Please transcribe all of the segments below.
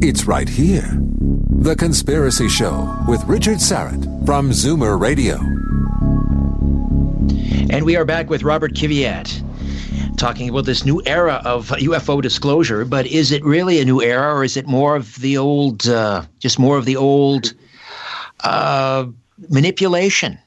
It's right here. The Conspiracy Show with Richard Syrett from Zoomer Radio. And we are back with Robert Kiviat talking about this new era of UFO disclosure. But is it really a new era, or is it more of the old, uh, just more of the old uh, manipulation?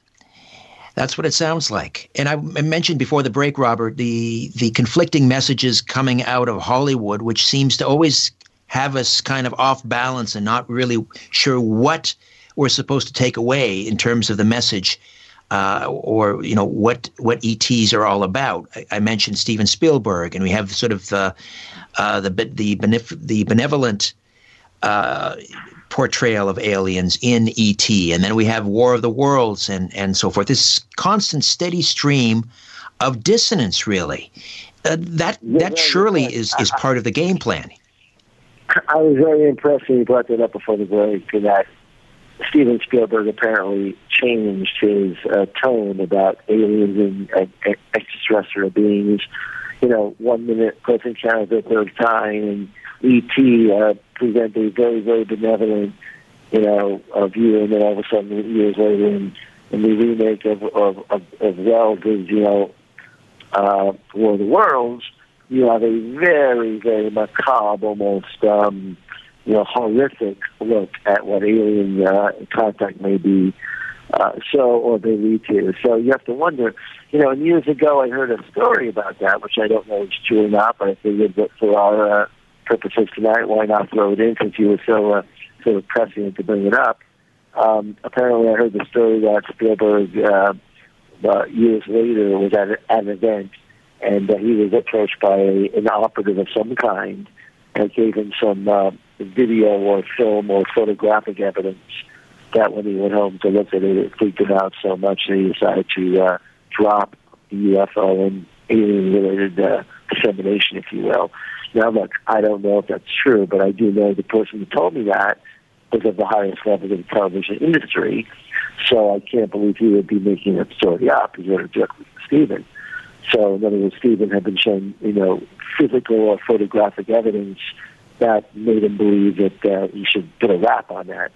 That's what it sounds like. And I mentioned before the break, Robert, the the conflicting messages coming out of Hollywood, which seems to always have us kind of off balance and not really sure what we're supposed to take away in terms of the message. Uh, or you know what what ETs are all about. I, I, mentioned Steven Spielberg, and we have sort of the uh, the the, benef- the benevolent uh, portrayal of aliens in ET, and then we have War of the Worlds and and so forth. This constant, steady stream of dissonance, really. Uh, that that surely is is part of the game plan. I was very impressed when you brought that up before the break that Steven Spielberg apparently changed his uh, tone about aliens and uh, extraterrestrial beings. You know, one minute Close Encounters the Third Kind and E.T. Uh, present a very, very benevolent, you know, uh, view, and then all of a sudden, years later, in, in the remake of of, of, of Wells', you know, uh, War of the Worlds, you have a very, very macabre, almost, um, you know, horrific look at what alien uh, contact may be. Uh, so, or they lead to. So you have to wonder, you know, and years ago I heard a story about that, which I don't know if it's true or not, but I figured that for our uh, purposes tonight, why not throw it in since you were so, uh, sort of pressing to bring it up. Um, apparently I heard the story that Spielberg, uh, uh, years later was at, at an event and uh, he was approached by an operative of some kind and gave him some uh, video or film or photographic evidence that when he went home to look at it, it freaked him out so much that he decided to uh, drop the UFO and alien-related uh, dissemination, if you will. Now, look, I don't know if that's true, but I do know the person who told me that was of the highest level of the television industry, so I can't believe he would be making that story up. He wrote it directly to Steven. So, in other words, Steven had been shown, you know, physical or photographic evidence that made him believe that uh, he should put a wrap on that.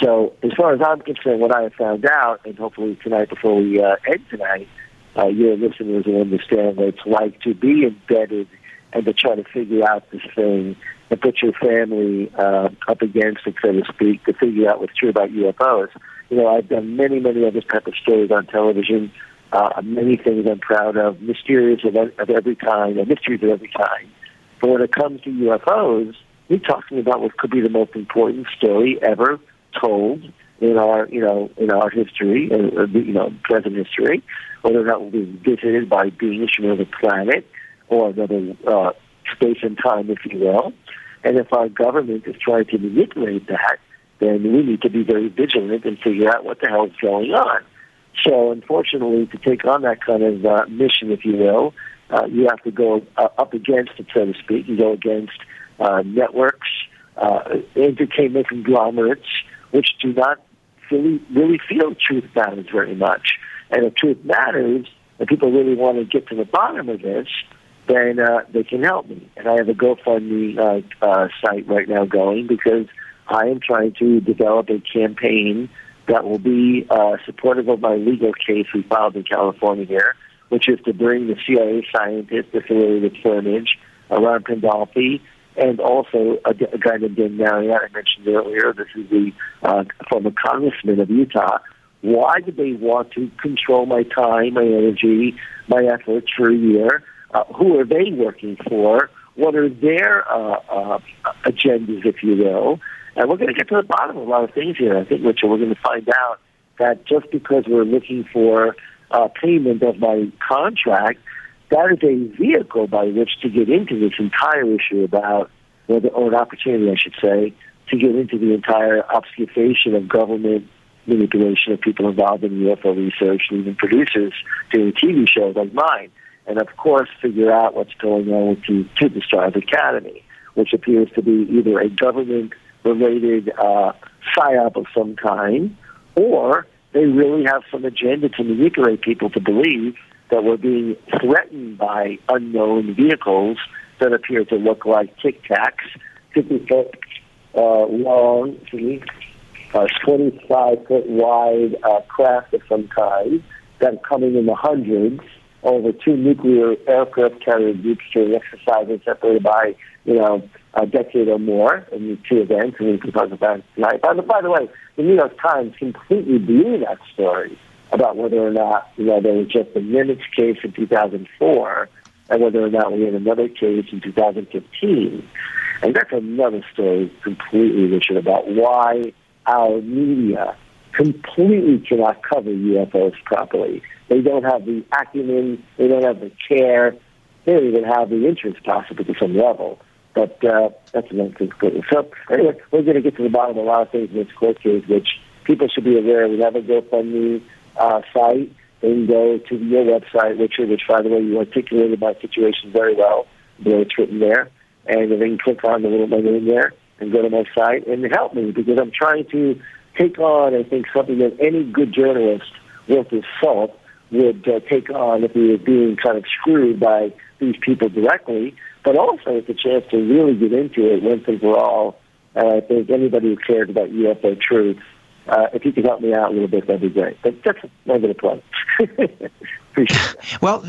So, as far as I'm concerned, what I have found out, and hopefully tonight before we uh, end tonight, uh, your listeners will understand what it's like to be embedded and to try to figure out this thing and put your family uh, up against it, so to speak, to figure out what's true about UFOs. You know, I've done many, many other type of stories on television uh, many things I'm proud of, mysterious of, of every kind, and mysteries of every kind. But when it comes to UFOs, we're talking about what could be the most important story ever told in our, you know, in our history, uh, you know, present history, whether or not we're visited by beings from another planet or another uh, space and time, if you will. And if our government is trying to manipulate that, then we need to be very vigilant and figure out what the hell is going on. So, unfortunately, to take on that kind of uh, mission, if you will, uh, you have to go uh, up against it, so to speak. You go against uh, networks, uh, entertainment conglomerates, which do not really, really feel truth matters very much. And if truth matters, and people really want to get to the bottom of this, then uh, they can help me. And I have a GoFundMe uh, uh, site right now going because I am trying to develop a campaign that will be uh, supportive of my legal case we filed in California here, which is to bring the CIA scientist affiliated with Firmage, Ron Pandolfi, and also a, a guy named Dan Marriott I mentioned earlier. This is the uh, former congressman of Utah. Why do they want to control my time, my energy, my efforts for a year? Uh, who are they working for? What are their uh, uh, agendas, if you will? And we're going to get to the bottom of a lot of things here. I think, Richard, we're going to find out that just because we're looking for uh, payment of my contract, that is a vehicle by which to get into this entire issue about, or an opportunity, I should say, to get into the entire obfuscation of government manipulation of people involved in UFO research and even producers doing TV shows like mine. And of course, figure out what's going on with the, the Stars Academy, which appears to be either a government related uh, psyop of some kind, or they really have some agenda to manipulate people to believe that we're being threatened by unknown vehicles that appear to look like Tic Tacs, 50 foot uh, long, uh, 25 foot wide uh, craft of some kind that are coming in the hundreds over two nuclear aircraft carrier groups during exercises separated by, you know, a decade or more in the two events, and we can talk about tonight. By the, by the way, the New York Times completely blew that story about whether or not, you know, there was just a Nimitz case in 2004 and whether or not we had another case in 2015. And that's another story completely, Richard, about why our media completely cannot cover UFOs properly. They don't have the acumen, they don't have the care, they don't even have the interest possibly to some level. But uh, that's another thing. So anyway, we're going to get to the bottom of a lot of things in this court case, which people should be aware. We have a GoFundMe uh, site. They can go to your website, Richard, which, by the way, you articulated my situation very well, the way it's written there. And they can click on the little my name there and go to my site and help me because I'm trying to take on, I think, something that any good journalist worth his salt would uh, take on if he was being kind of screwed by these people directly, but also it's a chance to really get into it once and for all. And I think anybody who cares about UFO truth uh, if you could help me out a little bit, that'd be great. But that's my little plug. Well,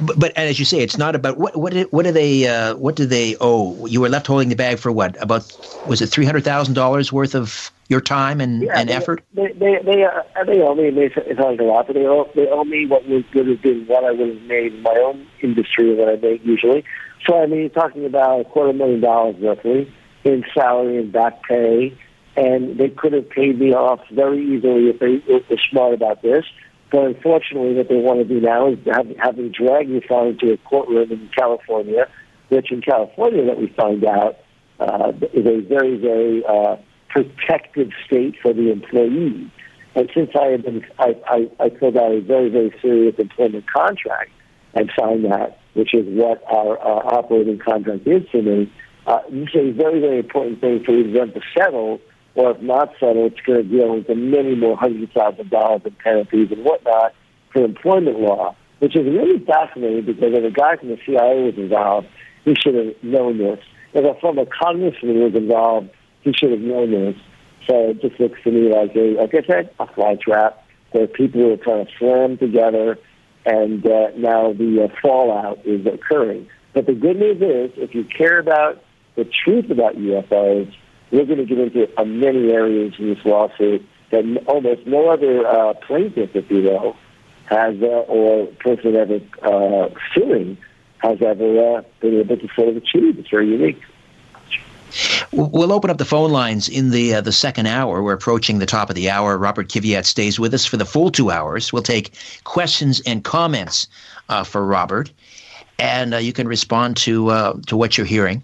but, but, as you say, it's not about what what what do they uh, what do they owe? You were left holding the bag for what? About was it three hundred thousand dollars worth of your time and, yeah, and they, effort? They they they, uh, they owe me. They, it's like a lot, but they owe they owe me what was would have been what I would have made in my own industry that I make usually. So I mean, you're talking about a quarter million dollars roughly in salary and back pay and they could have paid me off very easily if they were smart about this. But unfortunately, what they want to do now is have, have me drag me into a courtroom in California, which in California, that we find out, uh, is a very, very uh, protective state for the employee. And since I had been, I, I, I filled out a very, very serious employment contract and signed that, which is what our uh, operating contract is to me. Uh, this is a very, very important thing for them to settle or if not settled, it's going to deal with many more thousands of dollars in penalties and whatnot for employment law, which is really fascinating because if a guy from the CIA was involved, he should have known this. If a former congressman was involved, he should have known this. So it just looks to me like a, like I said, a fly trap where people are kind of slammed together, and uh, now the uh, fallout is occurring. But the good news is, if you care about the truth about UFOs, we're going to get into uh, many areas in this lawsuit that almost no other uh, plaintiff, if you will, has uh, or person ever uh, suing has ever uh, been able to sort of achieve. It's very unique. We'll open up the phone lines in the uh, the second hour. We're approaching the top of the hour. Robert Kiviat stays with us for the full two hours. We'll take questions and comments uh, for Robert, and uh, you can respond to uh, to what you're hearing.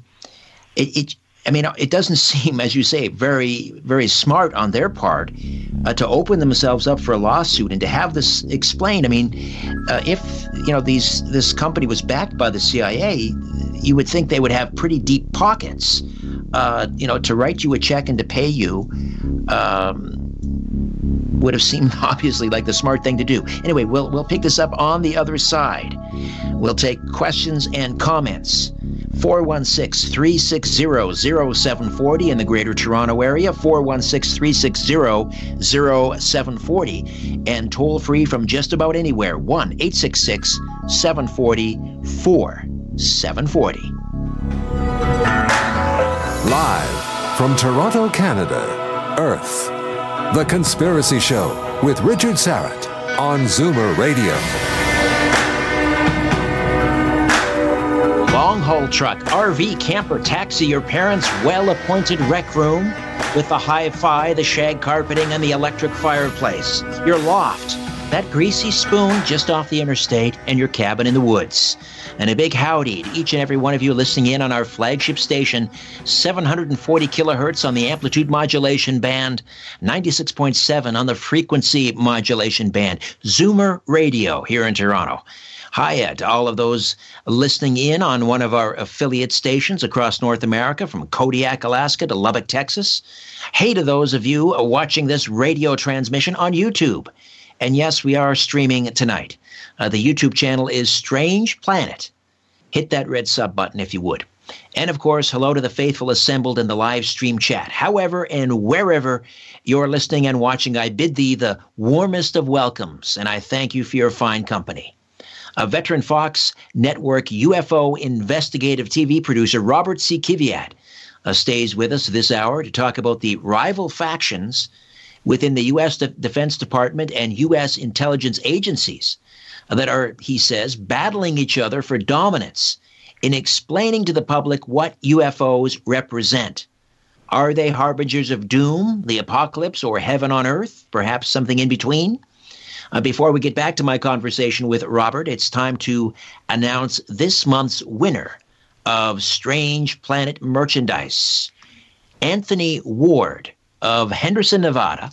It, it, I mean, it doesn't seem, as you say, very, very smart on their part uh, to open themselves up for a lawsuit and to have this explained. I mean, uh, if you know these this company was backed by the CIA, you would think they would have pretty deep pockets, uh, you know, to write you a check and to pay you. Um, would have seemed obviously like the smart thing to do. Anyway, we'll we'll pick this up on the other side. We'll take questions and comments. 416 360 0740 in the Greater Toronto Area, 416 360 0740, and toll free from just about anywhere, 1 866 740 4740. Live from Toronto, Canada, Earth. The Conspiracy Show with Richard Syrett on Zoomer Radio. Long haul truck, RV, camper, taxi, your parents' well appointed rec room with the hi fi, the shag carpeting, and the electric fireplace. Your loft that greasy spoon just off the interstate, and your cabin in the woods. And a big howdy to each and every one of you listening in on our flagship station, 740 kilohertz on the amplitude modulation band, 96.7 on the frequency modulation band, Zoomer Radio here in Toronto. Hi to all of those listening in on one of our affiliate stations across North America, from Kodiak, Alaska to Lubbock, Texas. Hey to those of you watching this radio transmission on YouTube. And yes, we are streaming tonight. Uh, the YouTube channel is Strange Planet. Hit that red sub button if you would. And of course, hello to the faithful assembled in the live stream chat. However and wherever you're listening and watching, I bid thee the warmest of welcomes, and I thank you for your fine company. A veteran Fox Network UFO investigative TV producer, Robert C. Kiviat, uh, stays with us this hour to talk about the rival factions within the U.S. De- Defense Department and U.S. intelligence agencies that are, he says, battling each other for dominance in explaining to the public what UFOs represent. Are they harbingers of doom, the apocalypse, or heaven on earth? Perhaps something in between? Uh, before we get back to my conversation with Robert, it's time to announce this month's winner of Strange Planet merchandise. Anthony Ward of Henderson, Nevada.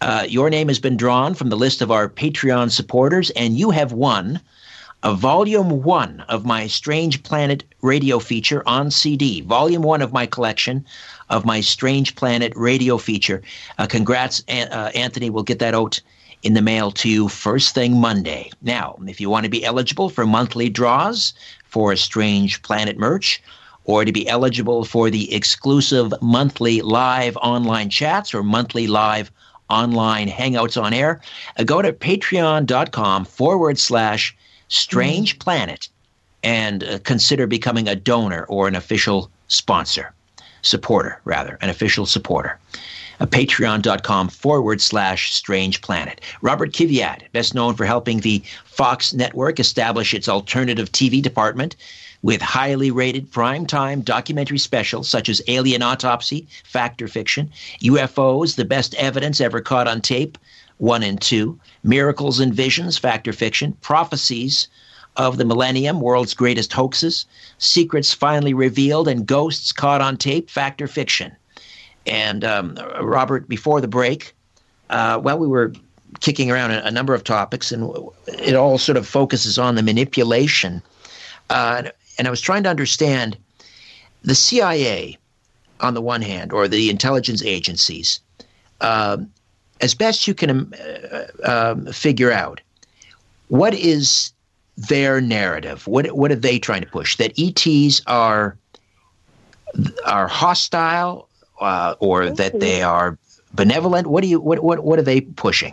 Uh, your name has been drawn from the list of our Patreon supporters, and you have won a volume one of my Strange Planet radio feature on CD, volume one of my collection of my Strange Planet radio feature. Uh, congrats, uh, Anthony. We'll get that out in the mail to you first thing Monday. Now, if you want to be eligible for monthly draws for Strange Planet merch, or to be eligible for the exclusive monthly live online chats or monthly live online hangouts on air, uh, go to patreon.com forward slash strange planet and uh, consider becoming a donor or an official sponsor, supporter, rather, an official supporter. Uh, patreon.com forward slash strange planet. Robert Kiviat, best known for helping the Fox network establish its alternative TV department with highly rated primetime documentary specials such as Alien Autopsy, Fact or Fiction, UFOs, The Best Evidence Ever Caught on Tape, 1 and 2, Miracles and Visions, Fact or Fiction, Prophecies of the Millennium, World's Greatest Hoaxes, Secrets Finally Revealed, and Ghosts Caught on Tape, Fact or Fiction. And um, Robert, before the break, uh, well, we were kicking around a, a, number of topics, and it all sort of focuses on the manipulation uh, and I was trying to understand the CIA, on the one hand, or the intelligence agencies, uh, as best you can um, uh, um, figure out, what is their narrative? What what are they trying to push? That ETs are are hostile, uh, or that they are benevolent? What do you what what what are they pushing?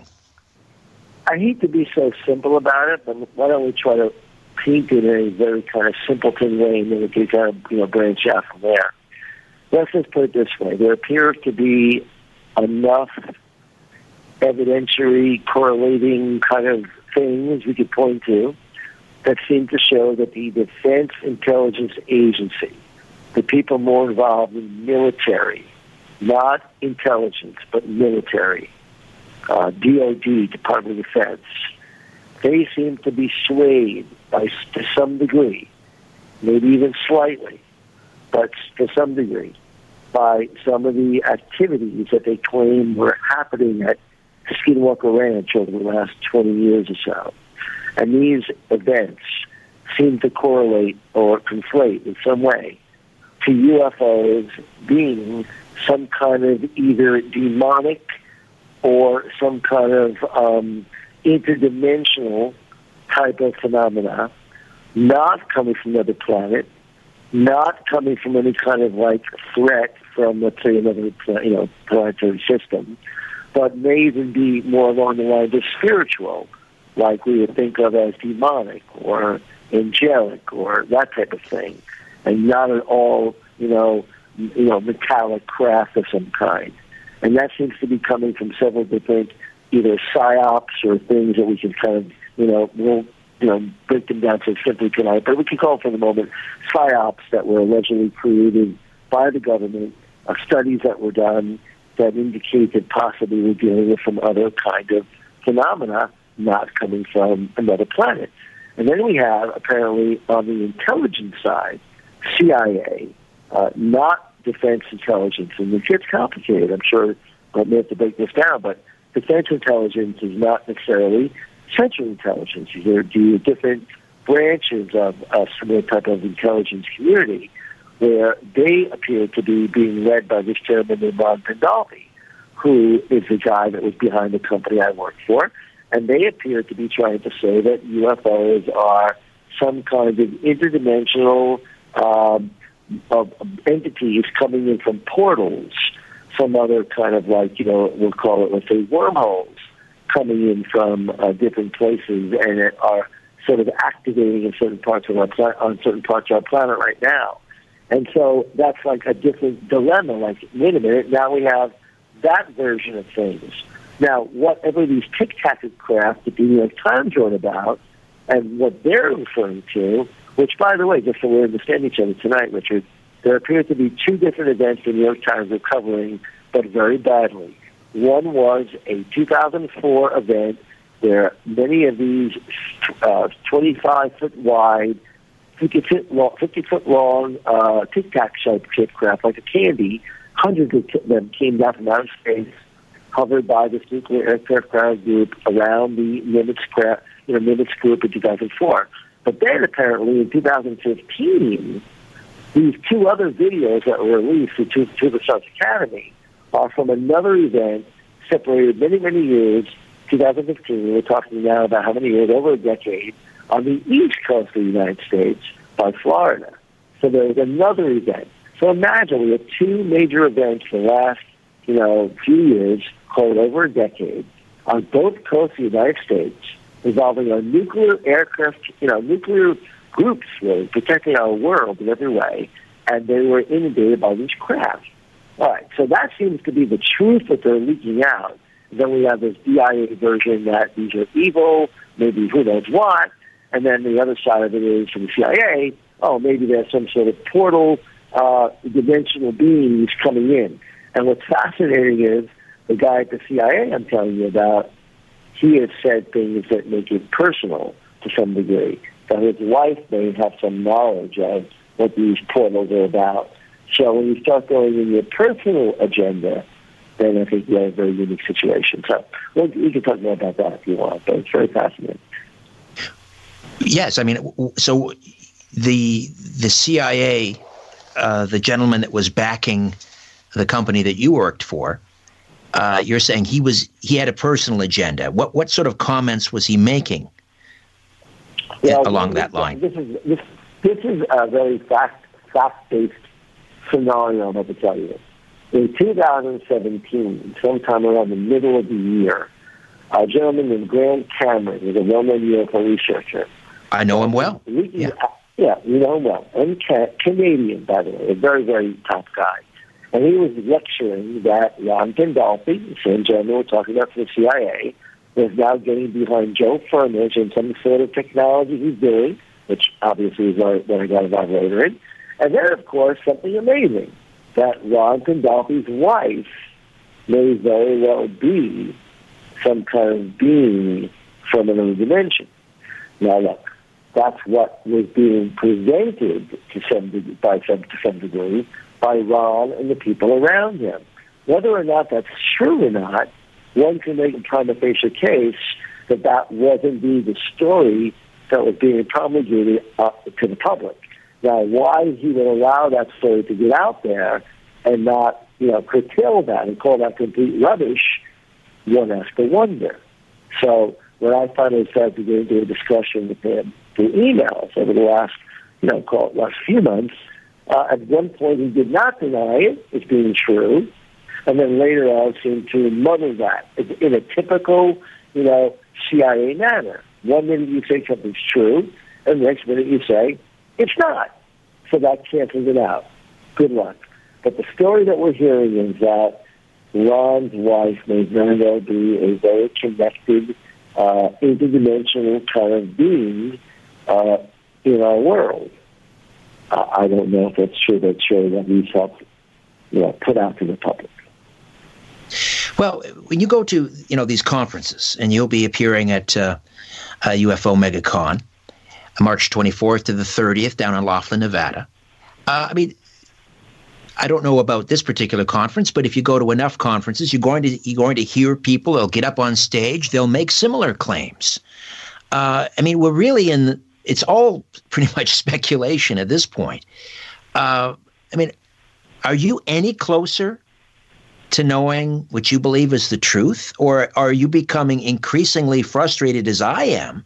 I hate to be so simple about it, but why don't we try to it in a very kind of simpleton way, and then we can kind of you know branch out from there. Let's just put it this way: there appears to be enough evidentiary correlating kind of things we could point to that seem to show that the Defense Intelligence Agency, the people more involved in military, not intelligence, but military, uh, DOD, Department of Defense, they seem to be swayed by to some degree, maybe even slightly, but to some degree, by some of the activities that they claim were happening at Skinwalker Ranch over the last 20 years or so. And these events seem to correlate or conflate in some way to UFOs being some kind of either demonic or some kind of um, interdimensional type of phenomena, not coming from another planet, not coming from any kind of like threat from, let's say, another you know planetary system, but may even be more along the lines of spiritual, like we would think of as demonic or angelic or that type of thing, and not at all you know you know metallic craft of some kind. And that seems to be coming from several different either psyops or things that we can kind of, you know, we'll, you know, break them down so simply tonight, but we can call for the moment psyops that were allegedly created by the government, uh, studies that were done that indicate that possibly we're dealing with some other kind of phenomena not coming from another planet. And then we have, apparently, on the intelligence side, CIA, uh, not defense intelligence. And it gets complicated. I'm sure I may have to break this down, but defense intelligence is not necessarily central intelligence. There are different branches of a similar type of intelligence community where they appear to be being led by this gentleman named Ron Pandolfi, who is the guy that was behind the company I worked for and they appear to be trying to say that UFOs are some kind of interdimensional um, of entities coming in from portals, some other kind of like, you know, we'll call it, let's say, wormholes coming in from uh, different places and it are sort of activating in certain parts of our pla- on certain parts of our planet right now. And so that's like a different dilemma. Like, wait a minute, now we have that version of things. Now, whatever these tic tac craft that the New York Times wrote about, and what they're referring to, which, by the way, just so we understand each other tonight, Richard, there appear to be two different events the New York Times are covering, but very badly. One was a 2004 event where many of these uh, 25 foot wide, 50 foot long, 50 foot long uh, tic tac shaped craft, like a candy, hundreds of them came down from outer space covered by this nuclear aircraft ground group around the Nimitz, you know, Nimitz group in 2004. But then apparently in 2015, these two other videos that were released to, to the Stars Academy are from another event separated many, many years, 2015. We're talking now about how many years, over a decade, on the east coast of the United States by Florida. So there was another event. So imagine we have two major events the last, you know, few years called over a decade on both coasts of the United States involving our nuclear aircraft, you know, nuclear groups really protecting our world in every way, and they were inundated by these craft. All right, so that seems to be the truth that they're leaking out. Then we have this DIA version that these are evil, maybe who knows what, and then the other side of it is from the CIA, oh, maybe there's some sort of portal uh, dimensional beings coming in. And what's fascinating is the guy at the CIA I'm telling you about, he has said things that make it personal to some degree. That his wife may have some knowledge of what these portals are about. So when you start going in your personal agenda, then I think you have a very unique situation. So we can talk more about that if you want, but it's very fascinating. Yes, I mean, so the the CIA, uh, the gentleman that was backing the company that you worked for, uh, you're saying he was he had a personal agenda. What what sort of comments was he making well, along that line? This is this, this is a very fact based scenario. I'm to tell you. In 2017, sometime around the middle of the year, a gentleman named Grant Cameron was a well-known UFO researcher. I know him well. yeah. yeah, you know him well. And Canadian, by the way, a very, very top guy. And he was lecturing that Ron Pandolfi, the same gentleman we're talking about the CIA, was now getting behind Joe Firmage and some sort of technology he's doing, which obviously is what I got involved later in. And then, of course, something amazing, that Ron Pandolfi's wife may very well be some kind of being from another dimension. Now, look, that's what was being presented to some by some to some degree by Ron and the people around him. Whether or not that's true or not, one can make a prima facie case that that was indeed the story that was being promulgated up to the public. Now, why he would allow that story to get out there and not, you know, curtail that and call that complete rubbish, one has to wonder. So when I finally started to get into a discussion with him through emails over the last, you know, call it last few months, uh, at one point, he did not deny it as being true, and then later on seemed to muddle that in a typical, you know, CIA manner. One minute you say something's true, and the next minute you say it's not. So that cancels it out. Good luck. But the story that we're hearing is that Ron's wife may very well be a very connected, uh, interdimensional kind of being uh, in our world. I don't know if that's true. That's true that he's helped, you know, put out to the public. Well, when you go to you know these conferences, and you'll be appearing at uh, UFO MegaCon, March 24th to the 30th down in Laughlin, Nevada. Uh, I mean, I don't know about this particular conference, but if you go to enough conferences, you're going to you're going to hear people. They'll get up on stage. They'll make similar claims. Uh, I mean, we're really in. It's all pretty much speculation at this point. Uh, I mean, are you any closer to knowing what you believe is the truth, or are you becoming increasingly frustrated, as I am,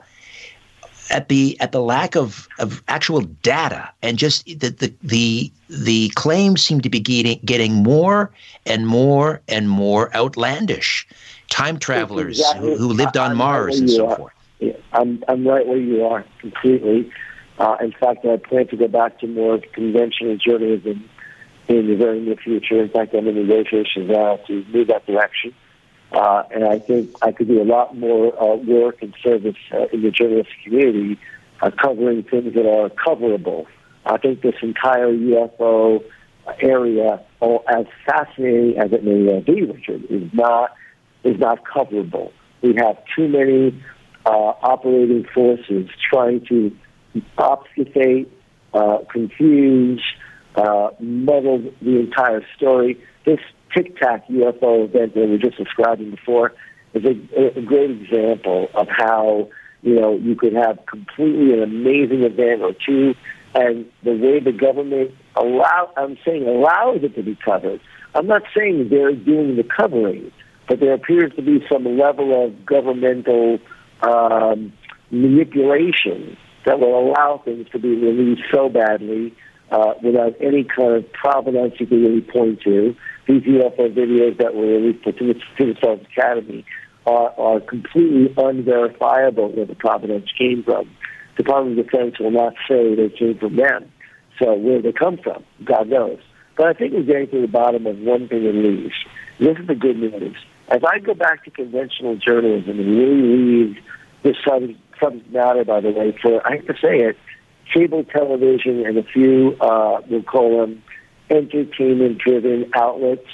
at the at the lack of, of actual data and just the, the the the claims seem to be getting getting more and more and more outlandish. Time travelers exactly. who, who, lived on I'm Mars right and so are. forth. Yeah, I'm I'm right where you are completely. Uh, in fact, I plan to go back to more conventional journalism in the very near future. In fact, I'm in negotiations now to move that direction. Uh, and I think I could do a lot more uh, work and service uh, in the journalistic community uh, covering things that are coverable. I think this entire UFO area, oh, as fascinating as it may be, Richard, is not is not coverable. We have too many uh, operating forces trying to obfuscate, uh, confuse, uh, muddle the entire story. This Tic Tac UFO event that we were just describing before is a, a great example of how you know you could have completely an amazing event or two, and the way the government allow I'm saying allows it to be covered. I'm not saying they're doing the covering, but there appears to be some level of governmental um, manipulation that will allow things to be released so badly uh, without any kind of provenance you can really point to. These UFO videos that were released by To The Stars Academy are, are completely unverifiable where the provenance came from. The Department of Defense will not say they came from them. So where they come from, God knows. But I think we're getting to the bottom of one thing at least. This is the good news. As I go back to conventional journalism and really read this subject matter, by the way, for, I have to say it, cable television and a few, uh, we'll call them entertainment-driven outlets,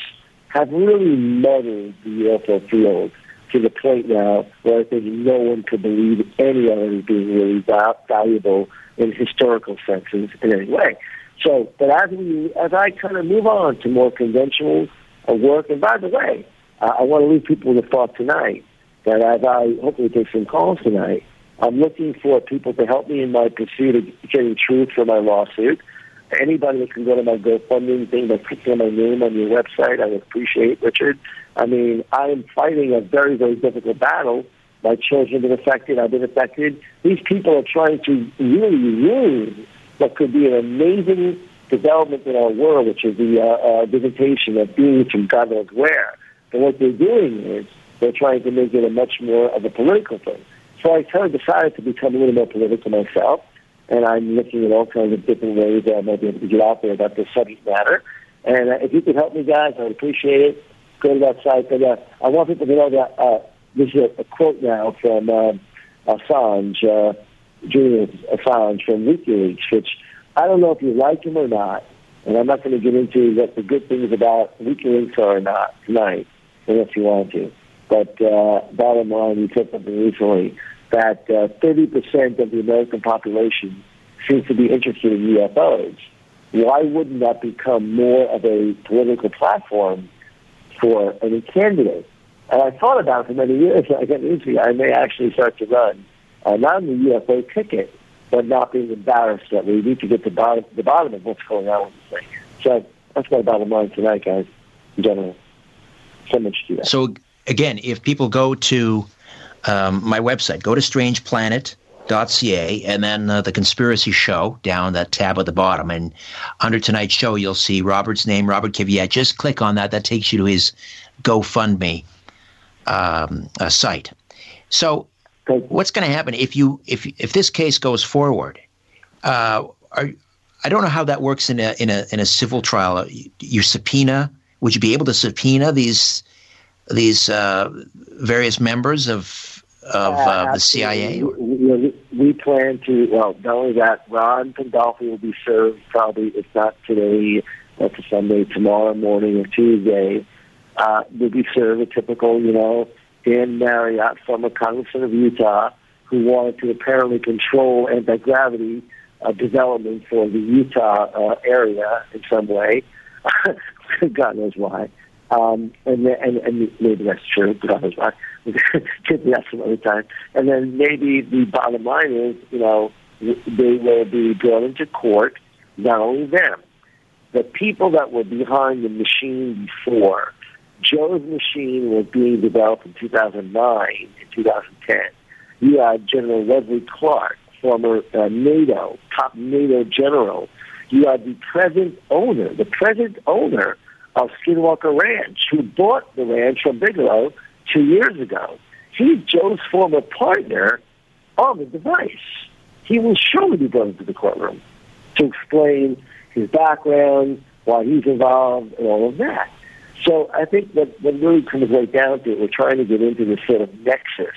have really muddled the UFO field to the point now where I think no one could believe any of it as being really valuable in historical senses in any way. So, but as we, as I kind of move on to more conventional uh, work, and by the way, uh, I want to leave people with a thought tonight that as I hopefully take some calls tonight, I'm looking for people to help me in my pursuit of getting truth for my lawsuit. Anybody that can go to my GoFundMe thing by clicking my name on your website, I appreciate, Richard. I mean, I am fighting a very, very difficult battle. My children have been affected. I've been affected. These people are trying to really ruin what could be an amazing development in our world, which is the uh, uh, visitation of beings from God knows where. But what they're doing is they're trying to make it a much more of a political thing. So I kind of decided to become a little more political myself, and I'm looking at all kinds of different ways that I might be able to get out there about this subject matter. And uh, if you could help me, guys, I'd appreciate it. Go to that site. But uh, I want people to know that uh, this is a, a quote now from uh, Assange, uh, Julian Assange from WikiLeaks, which I don't know if you like him or not, and I'm not going to get into what the good things about WikiLeaks are or not tonight, unless you want to. But uh, bottom line, we took something recently that uh, 30% of the American population seems to be interested in UFOs. Why wouldn't that become more of a political platform for any candidate? And I thought about it for many years. I got into I may actually start to run uh, not on the UFO ticket, but not being embarrassed that we need to get to the bottom, the bottom of what's going on with this thing. So that's my bottom line tonight, guys, in general. So much to that. So again, if people go to um, my website, go to strangeplanet.ca and then uh, the conspiracy show down that tab at the bottom. And under tonight's show, you'll see Robert's name, Robert Kiviat. Just click on that. That takes you to his GoFundMe um, uh, site. So, what's going to happen if you if if this case goes forward? Uh, are, I don't know how that works in a in a in a civil trial. You subpoena. Would you be able to subpoena these these uh, various members of of uh, the CIA? We, we, plan to. Well, not only that, Ron Pandolfi will be served probably if not today, that's a Sunday, tomorrow morning or Tuesday. uh, be served a typical, you know, Dan Marriott from a congressman of Utah who wanted to apparently control anti-gravity uh, development for the Utah uh, area in some way. God knows why. Um, and, and and maybe that's true. God knows why. Could be that some other time. And then maybe the bottom line is, you know, they will be brought into court. Not only them, the people that were behind the machine before. Joe's machine was being developed in 2009 and 2010. You had General Wesley Clark, former uh, NATO, top NATO general. You had the present owner, the present owner of Skinwalker Ranch, who bought the ranch from Bigelow two years ago. He's Joe's former partner on the device. He will surely be brought into the courtroom to explain his background, why he's involved, and all of that. So I think that what really comes right down to it, we're trying to get into this sort of nexus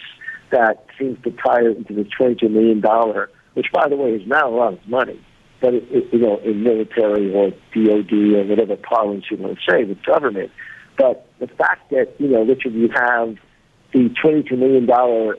that seems to tie into the $22 million, which, by the way, is not a lot of money, but, it, it, you know, in military or DOD or whatever parlance you want to say with government. But the fact that, you know, Richard, you have the $22 million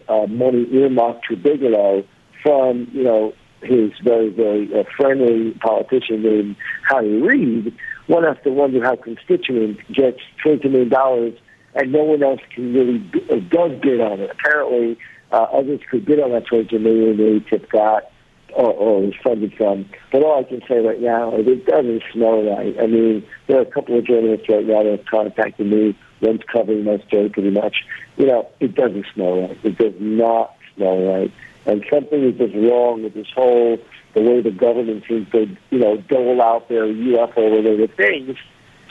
uh, money earmarked to Bigelow from, you know, his very, very uh, friendly politician named Harry Reid, one has to wonder how constituent gets $22 million and no one else can really uh, does bid on it. Apparently, uh, others could bid on that $22 million they tip got or, or funded from. But all I can say right now is it doesn't smell right. I mean, there are a couple of journalists right now that have contacted me. One's covering my story pretty much. You know, it doesn't smell right. It does not smell right. And something is just wrong with this whole, the way the government seems to, you know, dole out their UFO-related things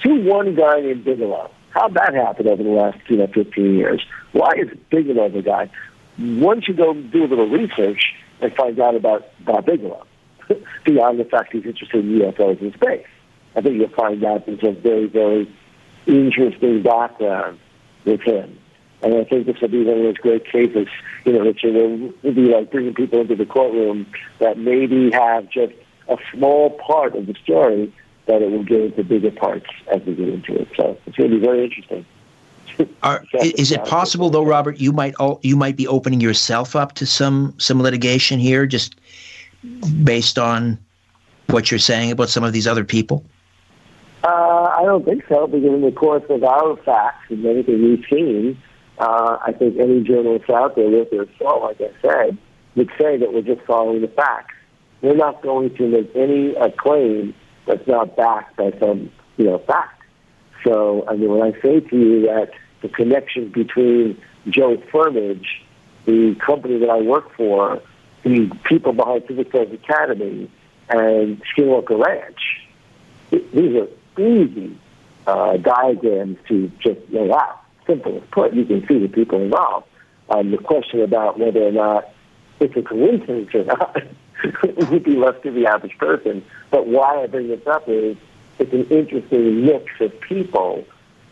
to one guy named Bigelow. How'd that happen over the last, you know, 15 years? Why is Bigelow the guy? Once you go do a little research and find out about Bob Bigelow, beyond the fact he's interested in UFOs in space, I think you'll find out there's a very, very interesting background with him. And I think this will be one of those great cases, you know, you will be like bringing people into the courtroom that maybe have just a small part of the story, but it will get into bigger parts as we get into it. So it's going to be very interesting. Are, is it possible though, Robert? You might you might be opening yourself up to some some litigation here, just based on what you're saying about some of these other people. Uh, I don't think so, because in the course of our facts and everything we've seen, uh, I think any journalist out there with their soul, like I said, would say that we're just following the facts. We're not going to make any uh, claim that's not backed by some, you know, fact. So, I mean, when I say to you that the connection between Joe Firmage, the company that I work for, the people behind Civic Stars Academy, and Skinwalker Ranch, these are easy uh, diagrams to just lay out simple as put. You can see the people involved. Um, the question about whether or not it's a coincidence or not would be left to the average person. But why I bring this up is it's an interesting mix of people,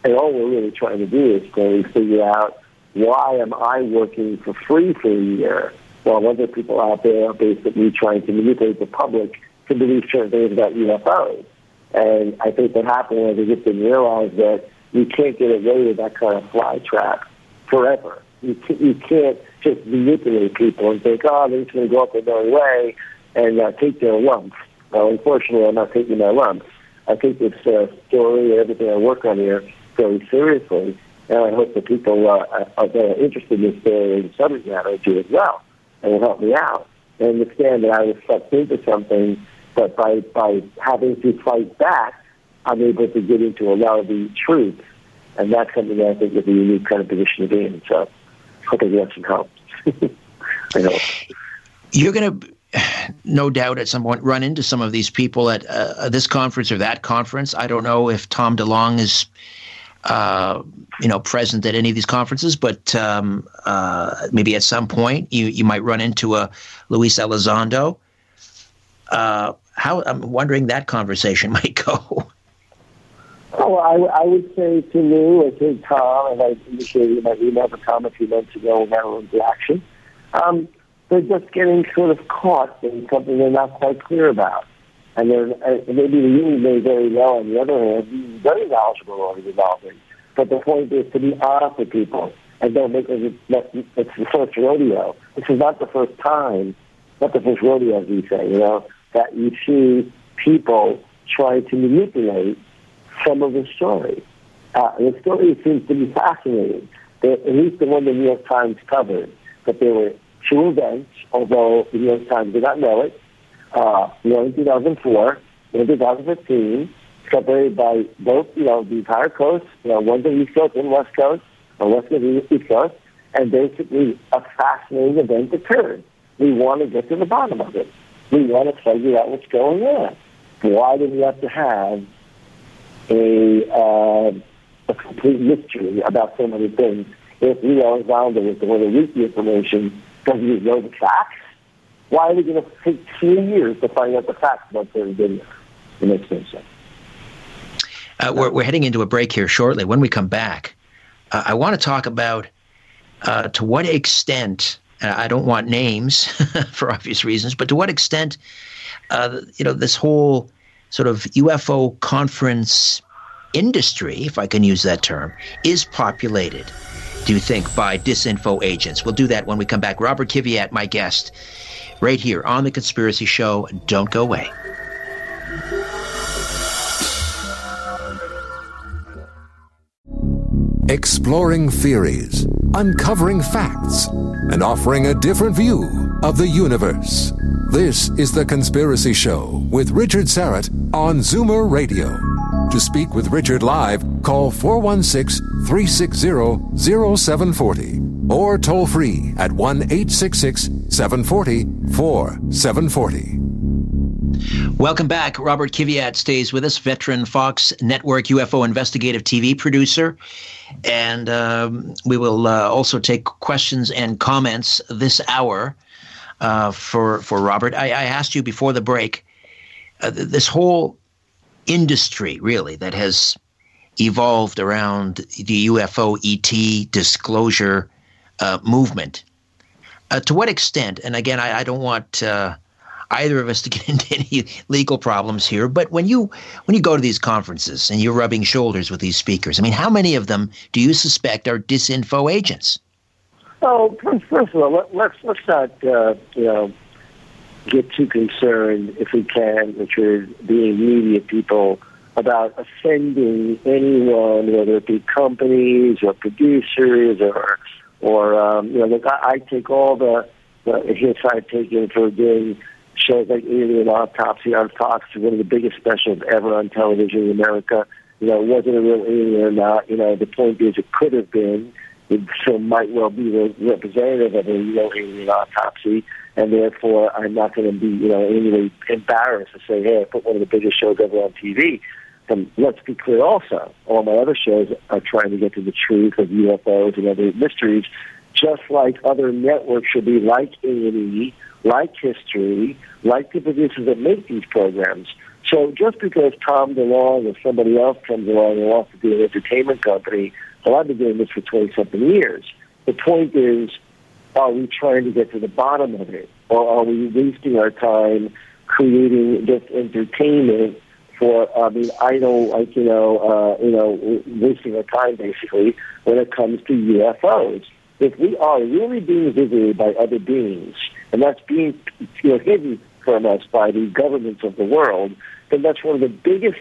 and all we're really trying to do is to figure out why am I working for free for a year while other people out there are basically trying to manipulate the public to believe certain things about UFOs. And I think what happened was they just didn't realize that you can't get away with that kind of fly trap forever. You can't, you can't just manipulate people and think, oh, they're just going to go up their way and uh, take their lumps. Well, unfortunately, I'm not taking my lumps. I take this uh, story and everything I work on here very seriously, and I hope that people uh, are, that are interested in this story and subject matter do as well, and will help me out and understand that I was sucked into something, but by by having to fight back, I'm able to get into a lot of the truth. And that's something that I think is a unique kind of position to be in. So hope I get some help. I know. You're going to, no doubt, at some point run into some of these people at uh, this conference or that conference. I don't know if Tom DeLonge is, uh, you know, present at any of these conferences, but um, uh, maybe at some point you, you might run into a Luis Elizondo. Uh, how I'm wondering that conversation might go. Oh, I, I would say to Lou or to Tom, and I indicated in my email to Tom a few months ago in Maryland Action, um, they're just getting sort of caught in something they're not quite clear about. And they're, uh, maybe Lou may very well, on the other hand, be very knowledgeable on the developing. But the point is to be honest with people and don't make it, it's the first rodeo. This is not the first time, not the first rodeo, as we say, you know, that you see people trying to manipulate some of the story. Uh, the story seems to be fascinating. at least the one the New York Times covered, that there were two events, although the New York Times did not know it. Uh, one in 2004, one in 2015, separated by both, you know, the entire coast, you know, one the East Coast and West Coast, or West Coast and East Coast, and basically a fascinating event occurred. We want to get to the bottom of it. We want to figure out what's going on. Why do we have to have a, uh, a complete mystery about so many things if we are Zonder with the way read the information because we know the facts? Why are we going to take three years to find out the facts about certain videos? It makes no sense. Uh, we're, we're heading into a break here shortly. When we come back, uh, I want to talk about uh, to what extent, I don't want names for obvious reasons, but to what extent, uh, you know, this whole sort of UFO conference industry, if I can use that term, is populated, do you think, by disinfo agents? We'll do that when we come back. Robert Kiviat, my guest, right here on The Conspiracy Show. Don't go away. Exploring theories, uncovering facts, and offering a different view of the universe. This is The Conspiracy Show with Richard Syrett on Zoomer Radio. To speak with Richard live, call 416 360 0740 or toll free at 1 866 740 4740. Welcome back. Robert Kiviat stays with us, veteran Fox Network UFO investigative TV producer. And um, we will uh, also take questions and comments this hour uh, for, for Robert. I, I, asked you before the break uh, this whole industry, really, that has evolved around the UFO ET disclosure uh, movement. Uh, to what extent, and again, I, I don't want uh, either of us to get into any legal problems here. But when you when you go to these conferences and you're rubbing shoulders with these speakers, I mean, how many of them do you suspect are disinfo agents? Oh, first of all, let, let's let's not uh, you know get too concerned if we can, which is being media people about offending anyone, whether it be companies or producers or or um, you know, look, I, I take all the, the hits I've taken for doing shows like Alien Autopsy on Fox, one of the biggest specials ever on television in America. You know, was it a real alien or not? You know, the point is it could have been. It so might well be the representative of a real alien autopsy, and therefore I'm not going to be, you know, in any way embarrassed to say, hey, I put one of the biggest shows ever on TV. And let's be clear also, all my other shows are trying to get to the truth of UFOs and other mysteries, just like other networks should be like A&E, like History, like the producers that make these programs. So just because Tom DeLonge or somebody else comes along and wants to do an entertainment company, well, I've been doing this for 20-something years. The point is, are we trying to get to the bottom of it? Or are we wasting our time creating this entertainment for, I mean, idle, like, you know, uh, you know, wasting our time, basically, when it comes to UFOs? If we are really being visited by other beings, and that's being you know, hidden from us by the governments of the world, then that's one of the biggest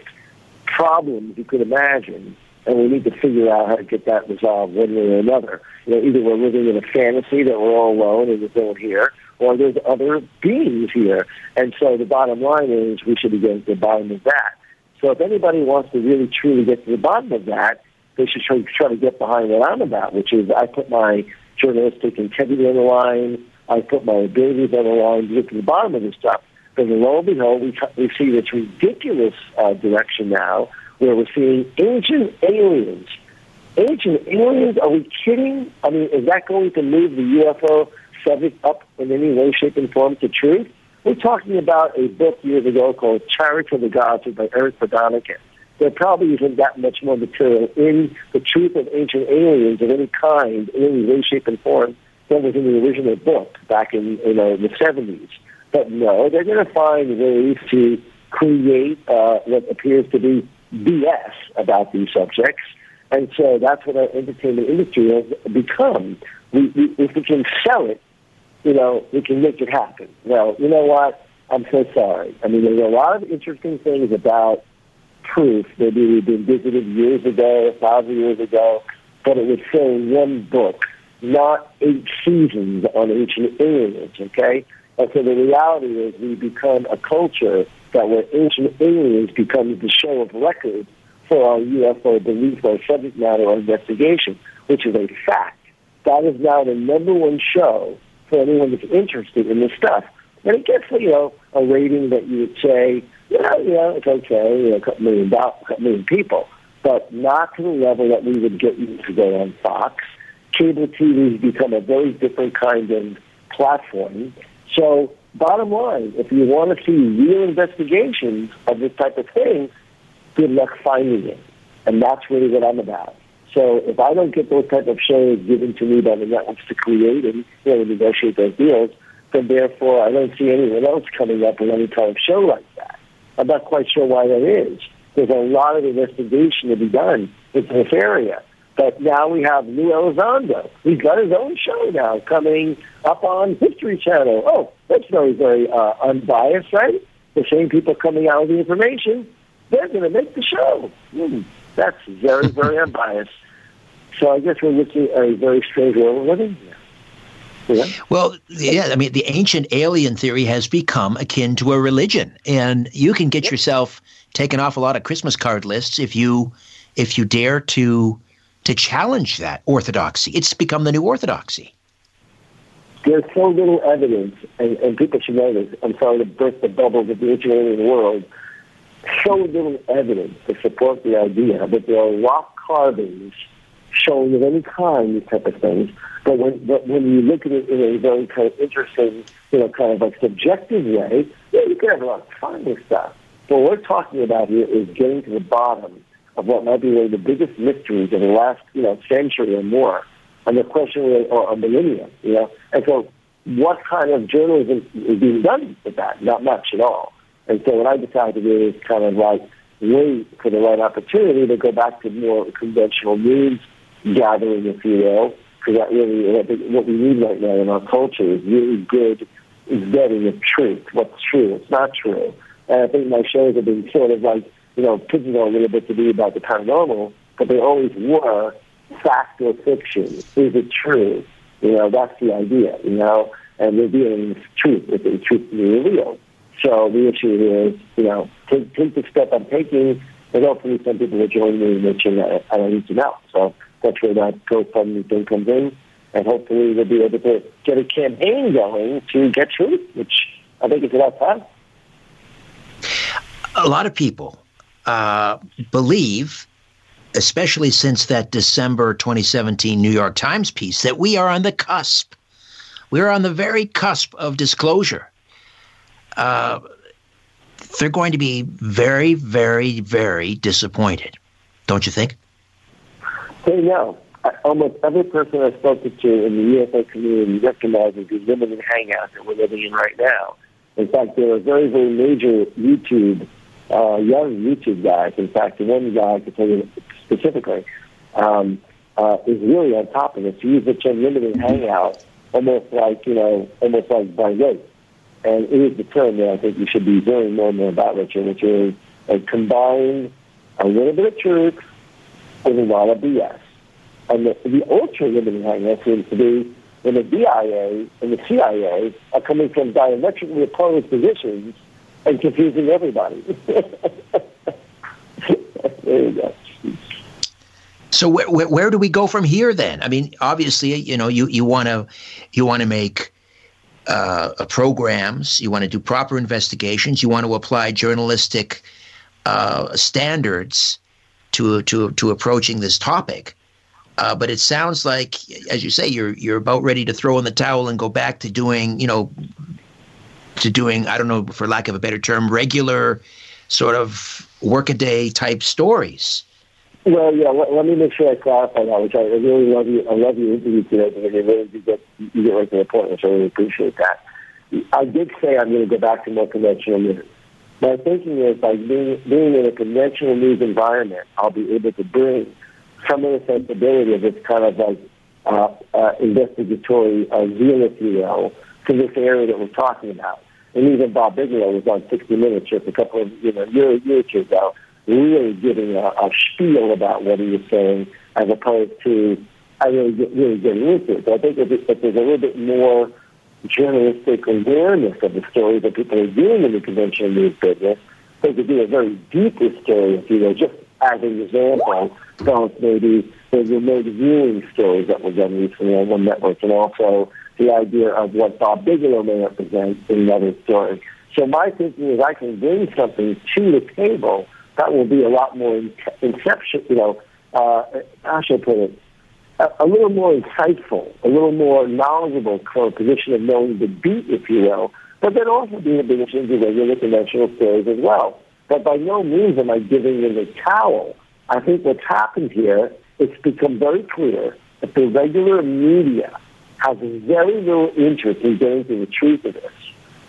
problems you could imagine. And we need to figure out how to get that resolved one way or another. You know, either we're living in a fantasy that we're all alone and there's no one here, or there's other beings here. And so the bottom line is we should be getting to the bottom of that. So if anybody wants to really truly get to the bottom of that, they should try, try to get behind what I'm about, which is I put my journalistic integrity on the line. I put my abilities on the line to get to the bottom of this stuff. But lo and behold, we, we see this ridiculous uh, direction now where we're seeing ancient aliens. Ancient aliens? Are we kidding? I mean, is that going to move the UFO subject up in any way, shape, and form to truth? We're talking about a book years ago called Chariots of the Gods by Erich von Däniken there probably isn't that much more material in the truth of ancient aliens of any kind, in any way, shape, and form than was in the original book back in you know the seventies. But no, they're going to find ways to create uh, what appears to be BS about these subjects And so that's what our entertainment industry has become. We, we, if we can sell it, you know, we can make it happen. Well, you know what? I'm so sorry. I mean, there's a lot of interesting things about proof. Maybe we've been visited years ago, a thousand years ago, but it would fill one book, not eight seasons on ancient aliens, okay? And so the reality is we become a culture that where ancient aliens becomes the show of record for our UFO belief or subject matter or investigation, which is a fact. That is now the number one show for anyone that's interested in this stuff. And it gets, you know, a rating that you would say, yeah, you know, it's okay, you know, a couple million, dollars, a couple million people, but not to the level that we would get you to go on Fox. Cable TV has become a very different kind of platform. So, bottom line, if you want to see real investigations of this type of thing, good luck finding it. And that's really what I'm about. So if I don't get those type of shows given to me by the networks to create and you know, negotiate those deals, then therefore I don't see anyone else coming up with any kind of show like that. I'm not quite sure why that is. There's a lot of investigation to be done in this area. But now we have Lue Elizondo. He's got his own show now coming up on History Channel. Oh, that's very, very uh, unbiased, right? The same people coming out with the information, they're going to make the show. Hmm. That's very, very unbiased. So I guess we're looking at a very strange world we're living here. Yeah. Well, yeah, I mean, the ancient alien theory has become akin to a religion, and you can get yourself taken off a lot of Christmas card lists if you if you dare to to challenge that orthodoxy. It's become the new orthodoxy. There's so little evidence, and, and people should know this. I'm sorry to burst the bubbles of the ancient world. So little evidence to support the idea that there are rock carvings showing of any kind, these type of things. But when, but when you look at it in a very kind of interesting, you know, kind of like subjective way, yeah, you can have a lot of fun with stuff. But what we're talking about here is getting to the bottom of what might be one of the biggest mysteries of the last, you know, century or more, and the question or a millennia, you know. And so, what kind of journalism is being done with that? Not much at all. And so, what I decided to do is kind of like wait for the right opportunity to go back to more conventional news gathering, if you will, because that really what we need right now in our culture is really good vetting of truth. What's true? What's not true? And I think my shows have been sort of like you know pigeonholed a little bit to be about the paranormal, but they always were fact or fiction. Is it true? You know, that's the idea. You know, and revealing the truth if the truth be revealed. So the issue is, you know, take, take the step I'm taking, and hopefully some people will join me in mention that I don't need to know. So that's where that GoFundMe thing comes in. And hopefully we'll be able to get a campaign going to get truth, which I think is about time. A lot of people uh, believe, especially since that December 2017 New York Times piece, that we are on the cusp. We're on the very cusp of disclosure. Uh, they're going to be very, very, very disappointed, don't you think? Hey, no. Almost every person I've spoken to in the UFO community recognizes the limited hangout that we're living in right now. In fact, there are very, very major YouTube, uh, young YouTube guys. In fact, the one guy, I can tell you specifically, um, uh, is really on top of it. He uses the term limited hangout almost like, you know, almost like by weight. And it is the term that I think you should be hearing more and more about, Richard, which is a combined a little bit of truth with a lot of BS. And the, the ultra limiting hangout seems to be when the DIA and the CIA are coming from diametrically opposed positions and confusing everybody. there you go. So where, where, where do we go from here then? I mean, obviously, you know, you you want to you want to make uh, programs, you want to do proper investigations, you want to apply journalistic uh, standards to to to approaching this topic. Uh, but it sounds like, as you say, you're you're about ready to throw in the towel and go back to doing, you know, to doing I don't know, for lack of a better term, regular sort of workaday type stories. Well, yeah. Let, let, me make sure I clarify that, which I really love you. I love your interview today because you really get you get right to the point, which I really appreciate that. I did say I'm going to go back to more conventional news. My thinking is by being, being in a conventional news environment, I'll be able to bring some of the sensibility of this kind of like uh, uh, investigatory uh, zeal, if you will, to this area that we're talking about. And even Bob Bigelow was on 60 Minutes just a couple of, you know, year, year or two ago, really giving a, a spiel about what he was saying as opposed to I really really getting into it. So I think if, if there's a little bit more journalistic awareness of the story that people are doing in the conventional news business, they could do a very deeper story, if you know, just as an example, don't maybe the remote viewing stories that were done recently on one network, and also the idea of what Bob Bigelow may represent in another story. So my thinking is I can bring something to the table that will be a lot more in- inception, you know, uh, how should I put it, a, a little more insightful, a little more knowledgeable from a position of knowing the beat, if you will, but then also being a position to regular conventional stories as well. But by no means am I giving in the towel. I think what's happened here, it's become very clear that the regular media has very little interest in getting to the truth of this.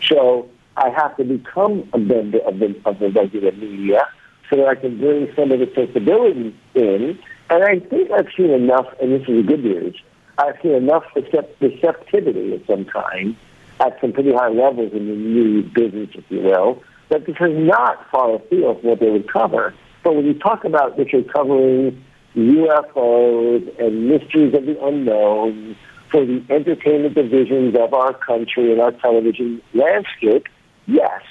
So I have to become a member of the, of the regular media so that I can bring some of the sensibilities in and I think I've seen enough, and this is the good news, I've seen enough receptivity of some kind at some pretty high levels in the new business, if you will, that this is not far afield from what they would cover. But when you talk about that you're covering UFOs and mysteries of the unknown for the entertainment divisions of our country and our television landscape, yes,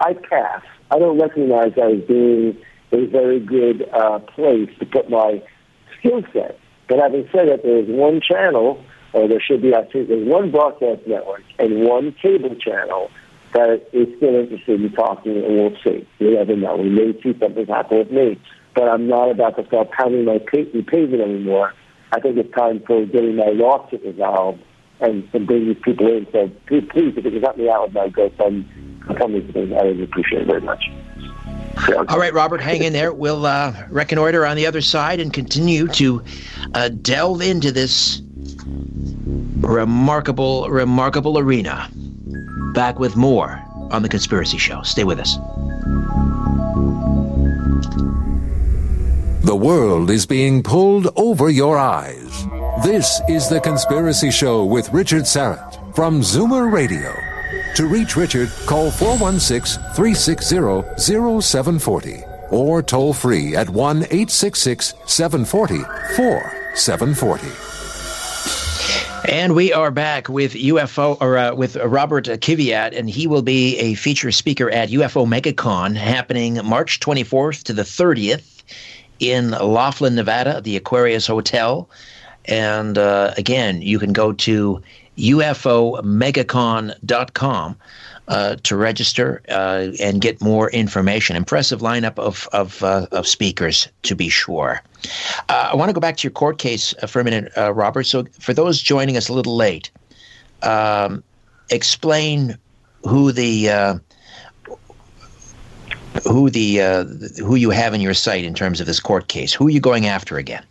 I pass. I don't recognize that as being a very good uh, place to put my skill set. But having said that, there is one channel, or there should be, I think, there's one broadcast network and one cable channel that is still interested in talking, and we'll see. You never know. We may see something happen with me, but I'm not about to start pounding my pavement anymore. I think it's time for getting my lawsuit resolved and, and bring these people in. So please, please, if you can help me out with my GoFundMe, I would appreciate it very much. All right, Robert, hang in there. We'll uh, reconnoiter on the other side and continue to uh, delve into this remarkable, remarkable arena. Back with more on The Conspiracy Show. Stay with us. The world is being pulled over your eyes. This is The Conspiracy Show with Richard Syrett from Zoomer Radio. To reach Richard, call 416 360 0740 or toll free at 1 866 740 4740. And we are back with UFO or uh, with Robert Kiviat, and he will be a feature speaker at UFO MegaCon happening March 24th to the 30th in Laughlin, Nevada, the Aquarius Hotel. And uh, again, you can go to ufomegacon.com uh, to register uh, and get more information. Impressive lineup of of, uh, of speakers, to be sure. Uh, I want to go back to your court case uh, for a minute, uh, Robert. So, for those joining us a little late, um, explain who the who the who you have in your sight in terms of this court case. Who are you going after again?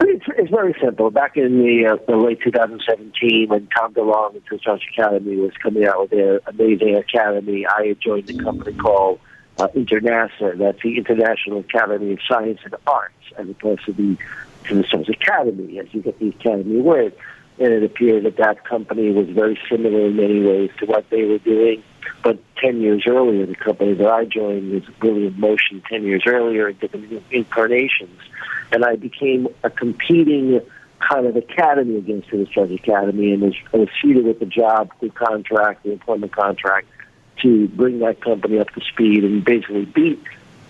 It's, it's very simple. Back in the, uh, the late 2017, when Tom DeLonge and Research Academy was coming out with their amazing academy, I had joined a company called uh, Internasa. That's the International Academy of Science and Arts, as opposed to the to the Research Academy, as you get the academy word. And it appeared that that company was very similar in many ways to what they were doing. But 10 years earlier, the company that I joined was really in motion 10 years earlier in different incarnations. And I became a competing kind of academy against the Judge Academy, and was, I was seated with the job, the contract, the employment contract, to bring that company up to speed and basically beat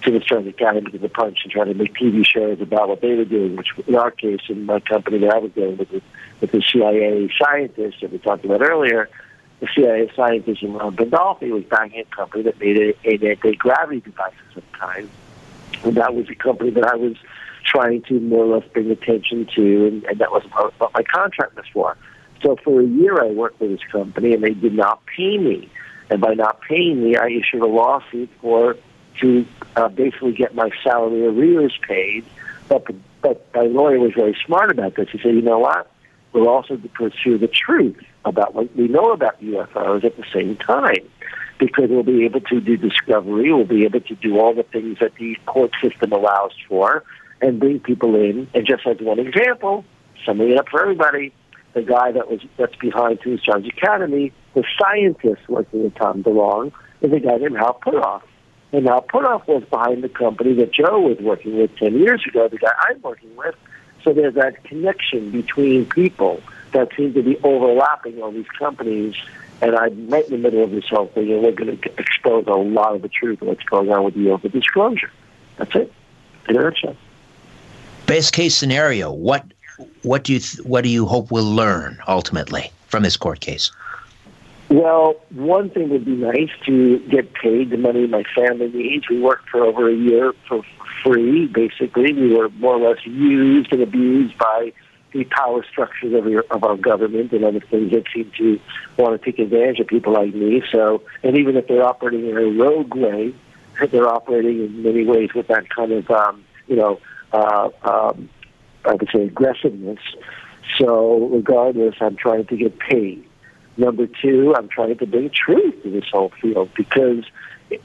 to the Judge Academy to the punch and try to make TV shows about what they were doing, which in our case, in my company that I was doing with the, with the CIA scientists that we talked about earlier, the CIA scientist in Ron Pandolfi was backing a company that made a, an anti-gravity device of some kind. And that was a company that I was trying to more or less bring attention to, and, and that was what my contract was for. So for a year, I worked with this company, and they did not pay me. And by not paying me, I issued a lawsuit for to uh, basically get my salary arrears paid. But but my lawyer was very smart about this. He said, you know what? We'll also pursue the truth about what we know about UFOs at the same time, because we'll be able to do discovery. We'll be able to do all the things that the court system allows for and bring people in. And just as one example, summing it up for everybody, the guy that was that's behind Stars Academy, the scientist working with Tom DeLonge, is a guy named Hal Puthoff. And Hal Puthoff was behind the company that Joe was working with 10 years ago, the guy I'm working with. So there's that connection between people that seem to be overlapping all these companies. And I'm right in the middle of this whole thing, and we're going to expose a lot of the truth of what's going on with the open disclosure. That's it, in a nutshell. Best case scenario, what what do you th- what do you hope we'll learn ultimately from this court case? Well, one thing would be nice to get paid the money my family needs. We worked for over a year for free, basically. We were more or less used and abused by the power structures of, your, of our government and other things that seem to want to take advantage of people like me. So, and even if they're operating in a rogue way, they're operating in many ways with that kind of, um, you know, uh, um, I would say aggressiveness. So, regardless, I'm trying to get paid. Number two, I'm trying to bring truth to this whole field because